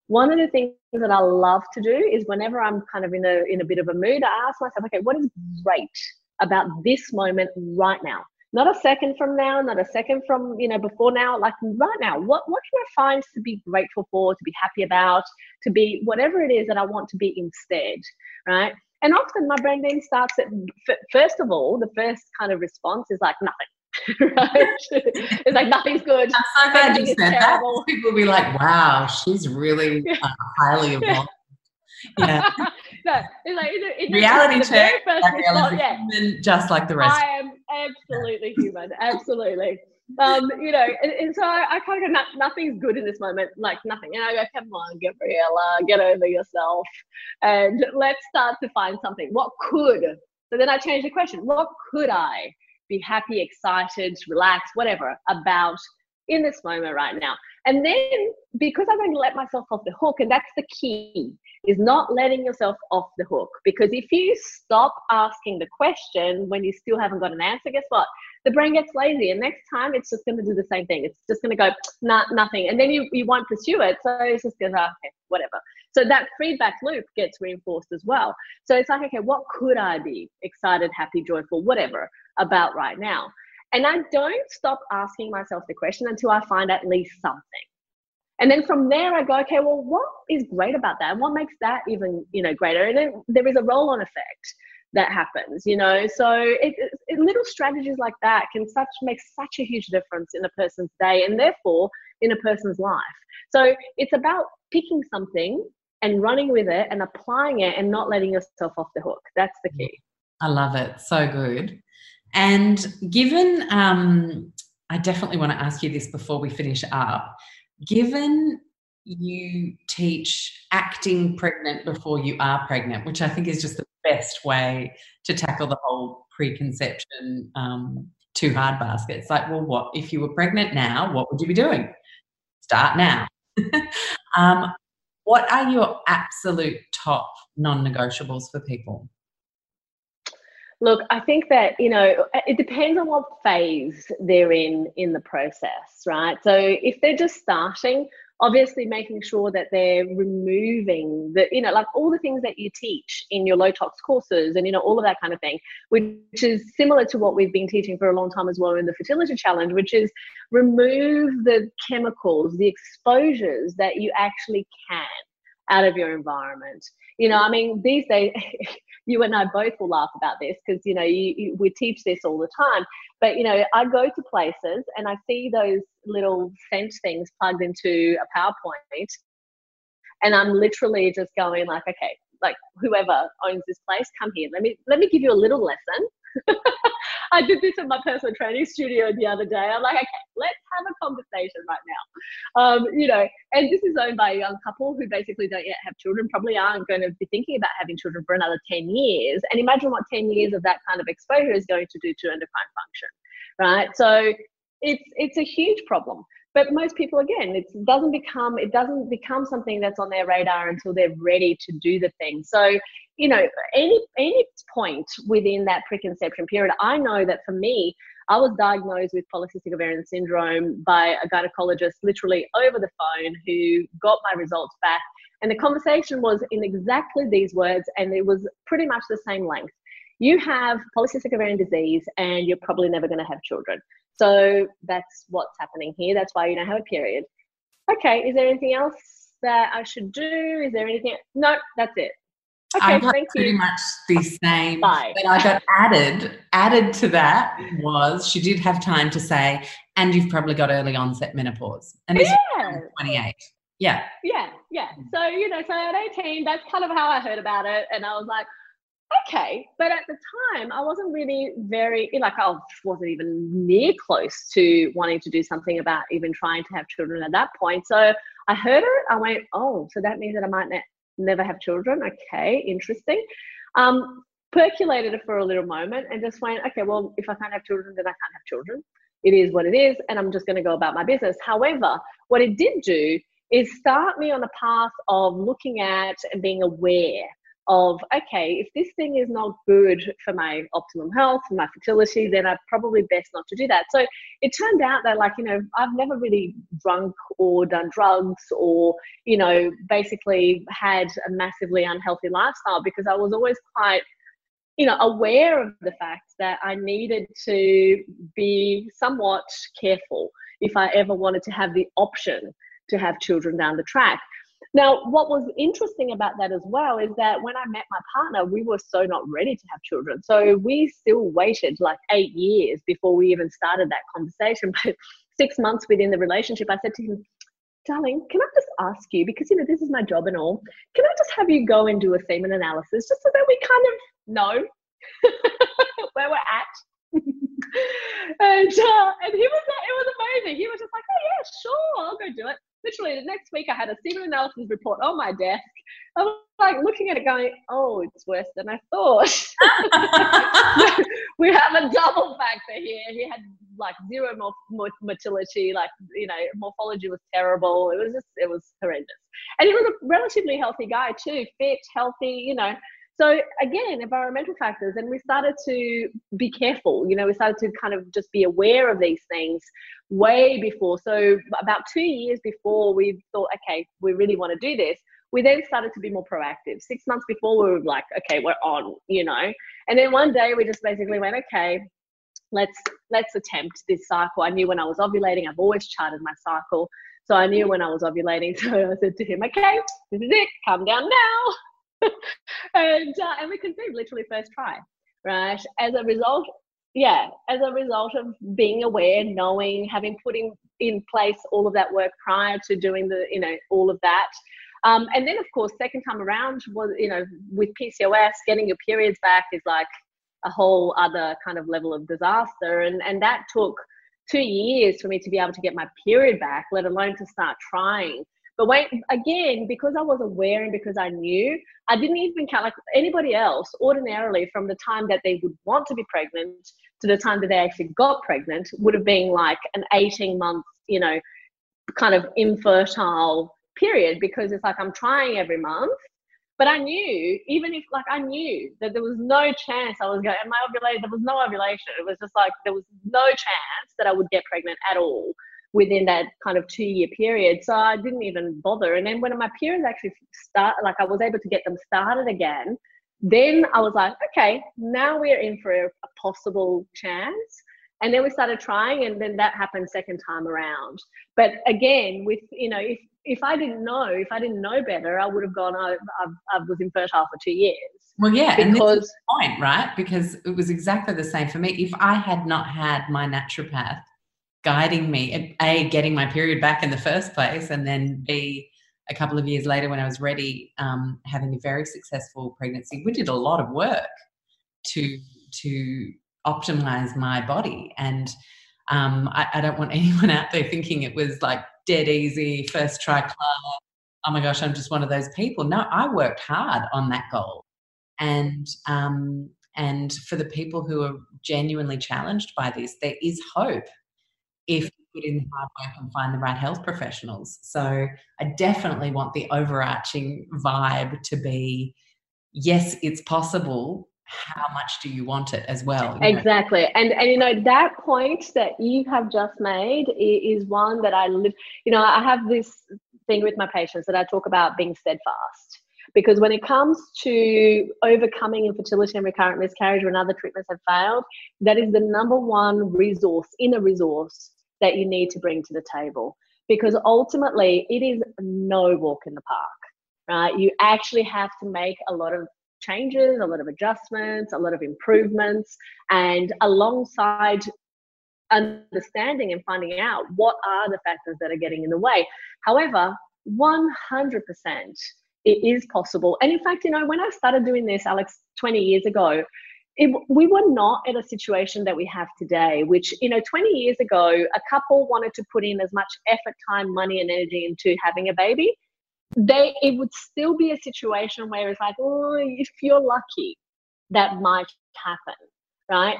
One of the things that I love to do is whenever I'm kind of in a in a bit of a mood, I ask myself, okay, what is great about this moment right now? Not a second from now not a second from you know before now like right now. What what can i find to be grateful for to be happy about to be whatever it is that i want to be instead right and often my brain then starts at first of all the first kind of response is like nothing right it's like nothing's good i'm so glad you said that people will be like wow she's really uh, highly evolved yeah. no, it's like it's reality check. yeah. human, just like the rest. I am absolutely human, absolutely. Um, you know, and, and so I, I kind of go, nothing's good in this moment, like nothing. And I go, come on, Gabriela, get over yourself, and let's start to find something. What could? So then I change the question. What could I be happy, excited, relaxed, whatever about in this moment right now? And then because I'm going to let myself off the hook, and that's the key, is not letting yourself off the hook. Because if you stop asking the question when you still haven't got an answer, guess what? The brain gets lazy, and next time it's just going to do the same thing. It's just going to go, nah, nothing. And then you, you won't pursue it. So it's just going to, okay, whatever. So that feedback loop gets reinforced as well. So it's like, okay, what could I be excited, happy, joyful, whatever about right now? And I don't stop asking myself the question until I find at least something. And then from there, I go, okay, well, what is great about that? And what makes that even, you know, greater? And then there is a roll-on effect that happens, you know. So it, it, little strategies like that can such make such a huge difference in a person's day and therefore in a person's life. So it's about picking something and running with it and applying it and not letting yourself off the hook. That's the key. I love it. So good. And given, um, I definitely want to ask you this before we finish up. Given you teach acting pregnant before you are pregnant, which I think is just the best way to tackle the whole preconception um, too hard basket. It's like, well, what if you were pregnant now? What would you be doing? Start now. um, what are your absolute top non negotiables for people? Look, I think that, you know, it depends on what phase they're in in the process, right? So if they're just starting, obviously making sure that they're removing the, you know, like all the things that you teach in your low tox courses and, you know, all of that kind of thing, which is similar to what we've been teaching for a long time as well in the fertility challenge, which is remove the chemicals, the exposures that you actually can out of your environment. You know, I mean, these days, you and I both will laugh about this because, you know, you, you, we teach this all the time. But, you know, I go to places and I see those little scent things plugged into a power point. And I'm literally just going like, okay, like whoever owns this place, come here. Let me let me give you a little lesson I did this in my personal training studio the other day. I'm like, okay, let's have a conversation right now. Um, you know, and this is owned by a young couple who basically don't yet have children, probably aren't going to be thinking about having children for another 10 years. And imagine what 10 years of that kind of exposure is going to do to endocrine function, right? So it's it's a huge problem. But most people again it doesn't become it doesn't become something that's on their radar until they're ready to do the thing. So you know any any point within that preconception period i know that for me i was diagnosed with polycystic ovarian syndrome by a gynecologist literally over the phone who got my results back. And the conversation was in exactly these words and it was pretty much the same length. You have polycystic ovarian disease and you're probably never going to have children so that's what's happening here. That's why you don't have a period. Okay, is there anything else that I should do? Is there anything? No, that's it. Okay, I thank pretty you. much the same. Bye. But I got added, added to that was she did have time to say, and you've probably got early onset menopause. And this Yeah. was 28. Yeah. Yeah, yeah. So, you know, so at 18, that's kind of how I heard about it. And I was like, okay. But at the time, I wasn't really very, like, I wasn't even near close to wanting to do something about even trying to have children at that point. So I heard it. I went, oh, so that means that I might ne- never have children. Okay, interesting. Um, percolated it for a little moment and just went, okay, well, if I can't have children, then I can't have children. It is what it is, and I'm just going to go about my business. However, what it did do is start me on a path of looking at and being aware of okay if this thing is not good for my optimum health my fertility then i probably best not to do that. So it turned out that like you know i've never really drunk or done drugs or you know basically had a massively unhealthy lifestyle because i was always quite you know aware of the fact that i needed to be somewhat careful if i ever wanted to have the option to have children down the track now, what was interesting about that as well is that when I met my partner, we were so not ready to have children. So we still waited like eight years before we even started that conversation. But six months within the relationship, I said to him, Darling, can I just ask you, because you know, this is my job and all, can I just have you go and do a semen analysis just so that we kind of know where we're at? and uh, and he was like, it was amazing. He was just like, oh yeah, sure, I'll go do it literally the next week I had a semen analysis report on my desk. I was like looking at it going, oh, it's worse than I thought. we have a double factor here. He had like zero morph- motility, like, you know, morphology was terrible. It was just, it was horrendous. And he was a relatively healthy guy too, fit, healthy, you know. So again, environmental factors, and we started to be careful. You know, we started to kind of just be aware of these things way before. So about two years before we thought, okay, we really want to do this, we then started to be more proactive. Six months before, we were like, okay, we're on. You know, and then one day we just basically went, okay, let's let's attempt this cycle. I knew when I was ovulating. I've always charted my cycle. So I knew when I was ovulating. So I said to him, okay, this is it. Calm down now. and uh, and we conceived literally first try, right? As a result, yeah, as a result of being aware, knowing, having put in in place all of that work prior to doing the, you know, all of that. Um, and then, of course, second time around was, you know, with PCOS, getting your periods back is like a whole other kind of level of disaster. And, and that took two years for me to be able to get my period back, let alone to start trying. But when again, because I was aware and because I knew, I didn't even count like anybody else. Ordinarily, from the time that they would want to be pregnant to the time that they actually got pregnant, would have been like an eighteen month, you know, kind of infertile period. Because it's like I'm trying every month, but I knew, even if like I knew that there was no chance I was going, and my ovulation, there was no ovulation. It was just like there was no chance that I would get pregnant at all within that kind of two year period. So I didn't even bother. And then when my periods actually start, like I was able to get them started again, then I was like, okay, now we're in for a, possible chance. And then we started trying, and then that happened second time around. But again, with you know, if if I didn't know, if I didn't know better, I would have gone. Oh, I've, I was infertile for two years. Well, yeah, because and this is the point, right? Because it was exactly the same for me. If I had not had my naturopath guiding me, a getting my period back in the first place, and then b a couple of years later when I was ready, um, having a very successful pregnancy, we did a lot of work to to optimize my body. And um, I, I, don't want anyone out there thinking it was like dead easy, first try. Oh my gosh, I'm just one of those people. No, I worked hard on that goal. And um, and for the people who are genuinely challenged by this, there is hope. If you put in the hard work and find the right health professionals. So I definitely want the overarching vibe to be yes, it's possible. How much do you want it as well? Exactly. Know? And and you know, that point that you have just made is one that I live, you know, I have this thing with my patients that I talk about being steadfast because when it comes to overcoming infertility and recurrent miscarriage when other treatments have failed, that is the number one resource, inner resource that you need to bring to the table. Because ultimately, it is no walk in the park, right? You actually have to make a lot of changes, a lot of adjustments, a lot of improvements, and alongside understanding and finding out what are the factors that are getting in the way. However, 100% it is possible. And in fact, you know, when I started doing this, Alexx, 20 years ago, it, we were not in a situation that we have today, which, you know, 20 years ago, a couple wanted to put in as much effort, time, money, and energy into having a baby. They, it would still be a situation where it's like, oh, if you're lucky, that might happen, right?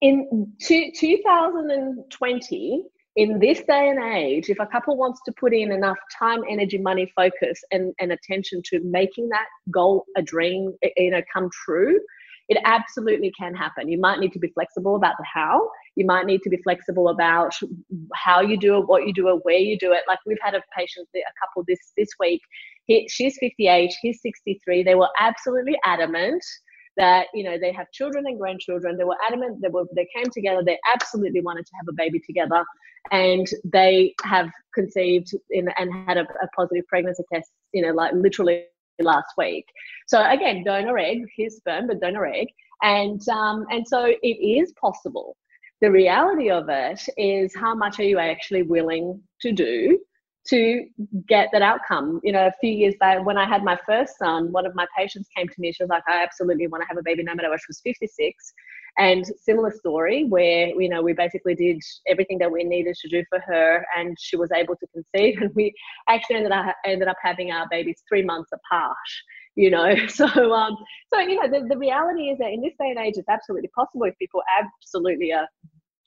In two, 2020, in this day and age, if a couple wants to put in enough time, energy, money, focus, and, and attention to making that goal a dream, you know, come true, it absolutely can happen. You might need to be flexible about the how. You might need to be flexible about how you do it, what you do it, where you do it. Like we've had a patient, a couple this this week. He, she's 58, he's 63. They were absolutely adamant that you know they have children and grandchildren they were adamant they were they came together they absolutely wanted to have a baby together and they have conceived in, and had a, a positive pregnancy test you know like literally last week so again donor egg his sperm but donor egg and um, and so it is possible the reality of it is how much are you actually willing to do to get that outcome. You know, a few years back when I had my first son, one of my patients came to me. She was like, I absolutely want to have a baby no matter what. She was 56. And similar story where, you know, we basically did everything that we needed to do for her and she was able to conceive. And we actually ended up, ended up having our babies three months apart you know so um so you know the, the reality is that in this day and age it's absolutely possible if people absolutely are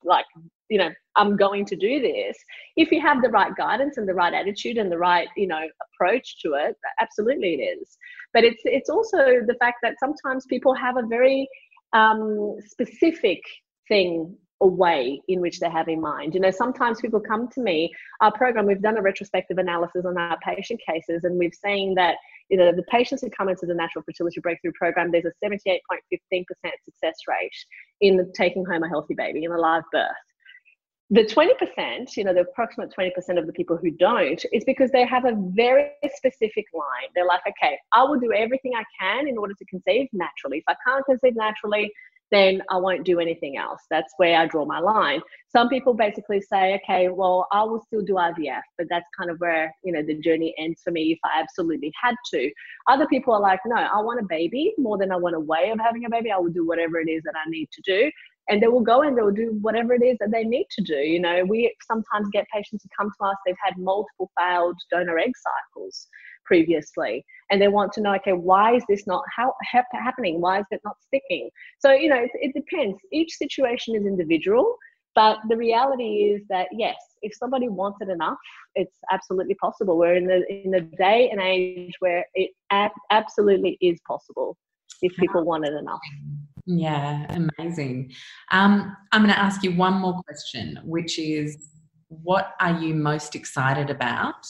like you know i'm going to do this if you have the right guidance and the right attitude and the right you know approach to it absolutely it is but it's it's also the fact that sometimes people have a very um, specific thing a way in which they have in mind. You know, sometimes people come to me, our program, we've done a retrospective analysis on our patient cases, and we've seen that, you know, the patients who come into the Natural Fertility Breakthrough Program, there's a 78.15% success rate in taking home a healthy baby in a live birth. The 20%, you know, the approximate 20% of the people who don't, is because they have a very specific line. They're like, okay, I will do everything I can in order to conceive naturally. If I can't conceive naturally, then I won't do anything else. That's where I draw my line. Some people basically say, okay, well, I will still do IVF, but that's kind of where, you know, the journey ends for me if I absolutely had to. Other people are like, no, I want a baby more than I want a way of having a baby. I will do whatever it is that I need to do. And they will go and they'll do whatever it is that they need to do. You know, we sometimes get patients who come to us, they've had multiple failed donor egg cycles previously and they want to know okay why is this not how, ha- happening? Why is it not sticking? So you know it, it depends. Each situation is individual but the reality is that yes if somebody wants it enough it's absolutely possible. We're in the in the day and age where it ab- absolutely is possible if people want it enough yeah amazing um, i'm going to ask you one more question which is what are you most excited about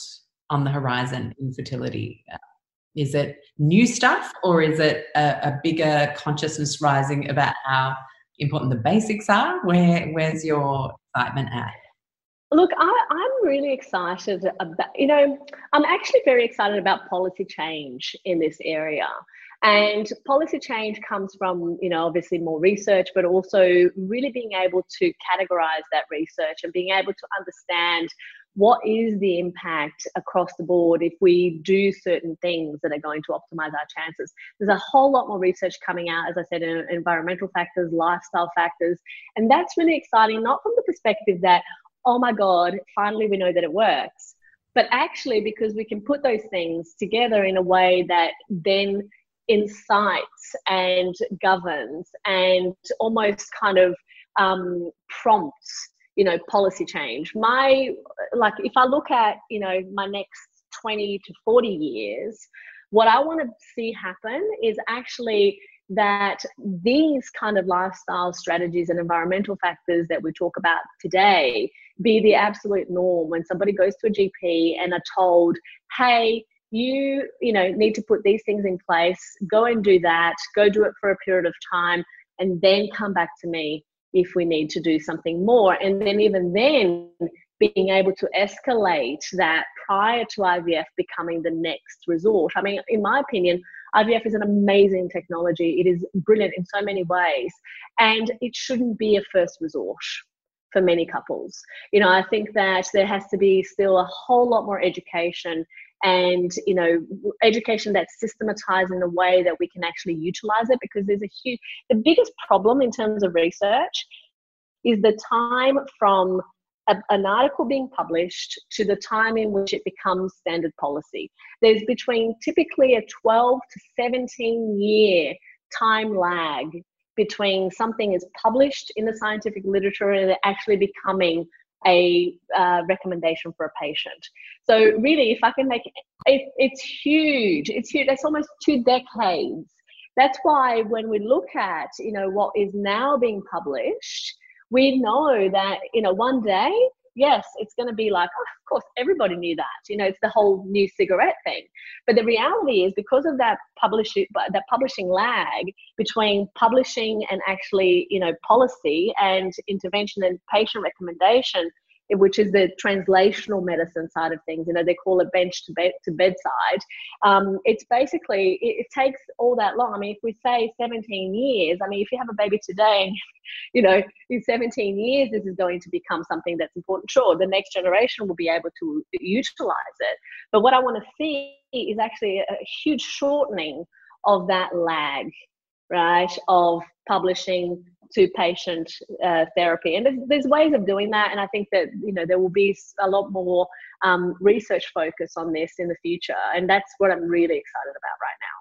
on the horizon in fertility? Is it new stuff or is it a, a bigger consciousness rising about how important the basics are? Where where's your excitement at? Look, I, am really excited about, you know, I'm actually very excited about policy change in this area. And policy change comes from, you know, obviously more research, but also really being able to categorize that research and being able to understand what is the impact across the board if we do certain things that are going to optimize our chances. There's a whole lot more research coming out as i said in environmental factors lifestyle factors and that's really exciting not from the perspective that oh my god finally we know that it works but actually because we can put those things together in a way that then incites and governs and almost kind of um, prompts you know, policy change. My, like, if I look at, you know, my next 20 to 40 years, what I want to see happen is actually that these kind of lifestyle strategies and environmental factors that we talk about today be the absolute norm when somebody goes to a GP and are told, hey, you you know need to put these things in place go and do that go do it for a period of time and then come back to me if we need to do something more and then even then being able to escalate that prior to IVF becoming the next resort i mean in my opinion IVF is an amazing technology. It is brilliant in so many ways. And it shouldn't be a first resort for many couples. You know, I think that there has to be still a whole lot more education and you know education that's systematized in a way that we can actually utilize it because there's a huge the biggest problem in terms of research is the time from a, an article being published to the time in which it becomes standard policy. There's between typically a 12 to 17 year time lag between something is published in the scientific literature and it actually becoming a uh, recommendation for a patient. So really, if I can make it, it's huge. It's huge. That's almost two decades. That's why when we look at you know what is now being published, we know that you know one day yes it's going to be like oh, of course everybody knew that you know it's the whole new cigarette thing. But the reality is because of that publishing that publishing lag between publishing and actually you know policy and intervention and patient recommendation which is the translational medicine side of things. You know, they call it bench to bed to bedside. Um, it's basically it, it, takes all that long. I mean, if we say 17 years, I mean, if you have a baby today you know in 17 years this is going to become something that's important. Sure, the next generation will be able to utilize it. But what I want to see is actually a huge shortening of that lag, right? Of publishing to patient uh, therapy. And there's, there's, ways of doing that. And I think that, you know, there will be a lot more um, research focus on this in the future. And that's what I'm really excited about right now.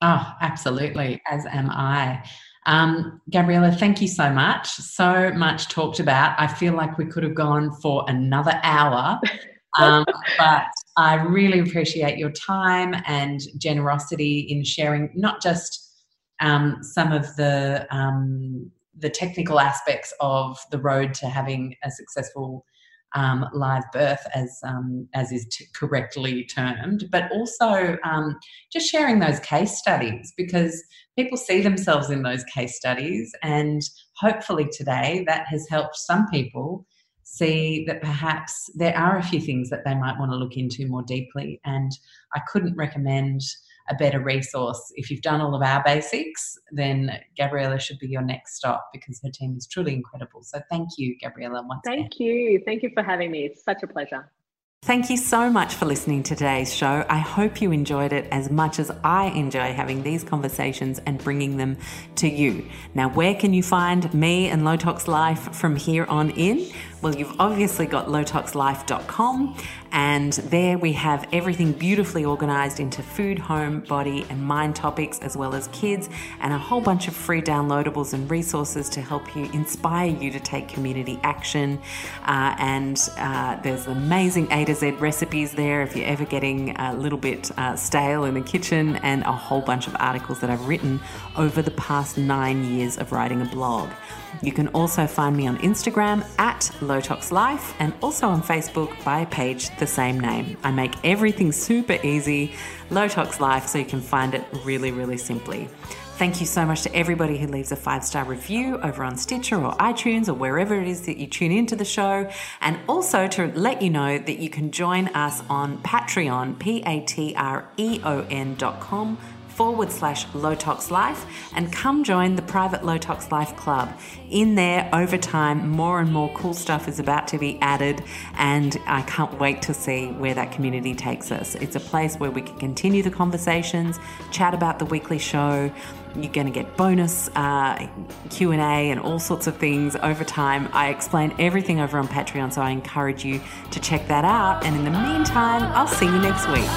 Oh, absolutely. As am I. Um, Gabriela, thank you so much. So much talked about. I feel like we could have gone for another hour. Um, but I really appreciate your time and generosity in sharing not just um, some of the um, the technical aspects of the road to having a successful um, live birth, as um, as is t- correctly termed, but also um, just sharing those case studies because people see themselves in those case studies, and hopefully today that has helped some people see that perhaps there are a few things that they might want to look into more deeply. And I couldn't recommend a better resource. If you've done all of our basics, then Gabriela should be your next stop because her team is truly incredible. So thank you, Gabriela. Once thank again. you. Thank you for having me. It's such a pleasure. Thank you so much for listening to today's show. I hope you enjoyed it as much as I enjoy having these conversations and bringing them to you. Now, where can you find me and Low Tox Life from here on in? Well, you've obviously got lowtoxlife.com, and there we have everything beautifully organized into food, home, body, and mind topics, as well as kids, and a whole bunch of free downloadables and resources to help you inspire you to take community action. Uh, and uh, there's amazing A to Z recipes there if you're ever getting a little bit uh, stale in the kitchen, and a whole bunch of articles that I've written over the past nine years of writing a blog. You can also find me on Instagram at LowToxLife and also on Facebook by a page the same name. I make everything super easy, Low Tox Life, so you can find it really, really simply. Thank you so much to everybody who leaves a five star review over on Stitcher or iTunes or wherever it is that you tune into the show. And also to let you know that you can join us on Patreon, P A T R E O N dot com forward slash Low Tox Life and come join the private Low Tox Life Club. In there, over time, more and more cool stuff is about to be added, and I can't wait to see where that community takes us. It's a place where we can continue the conversations, chat about the weekly show. You're going to get bonus uh, Q and A and all sorts of things over time. I explain everything over on Patreon, so I encourage you to check that out. And in the meantime, I'll see you next week.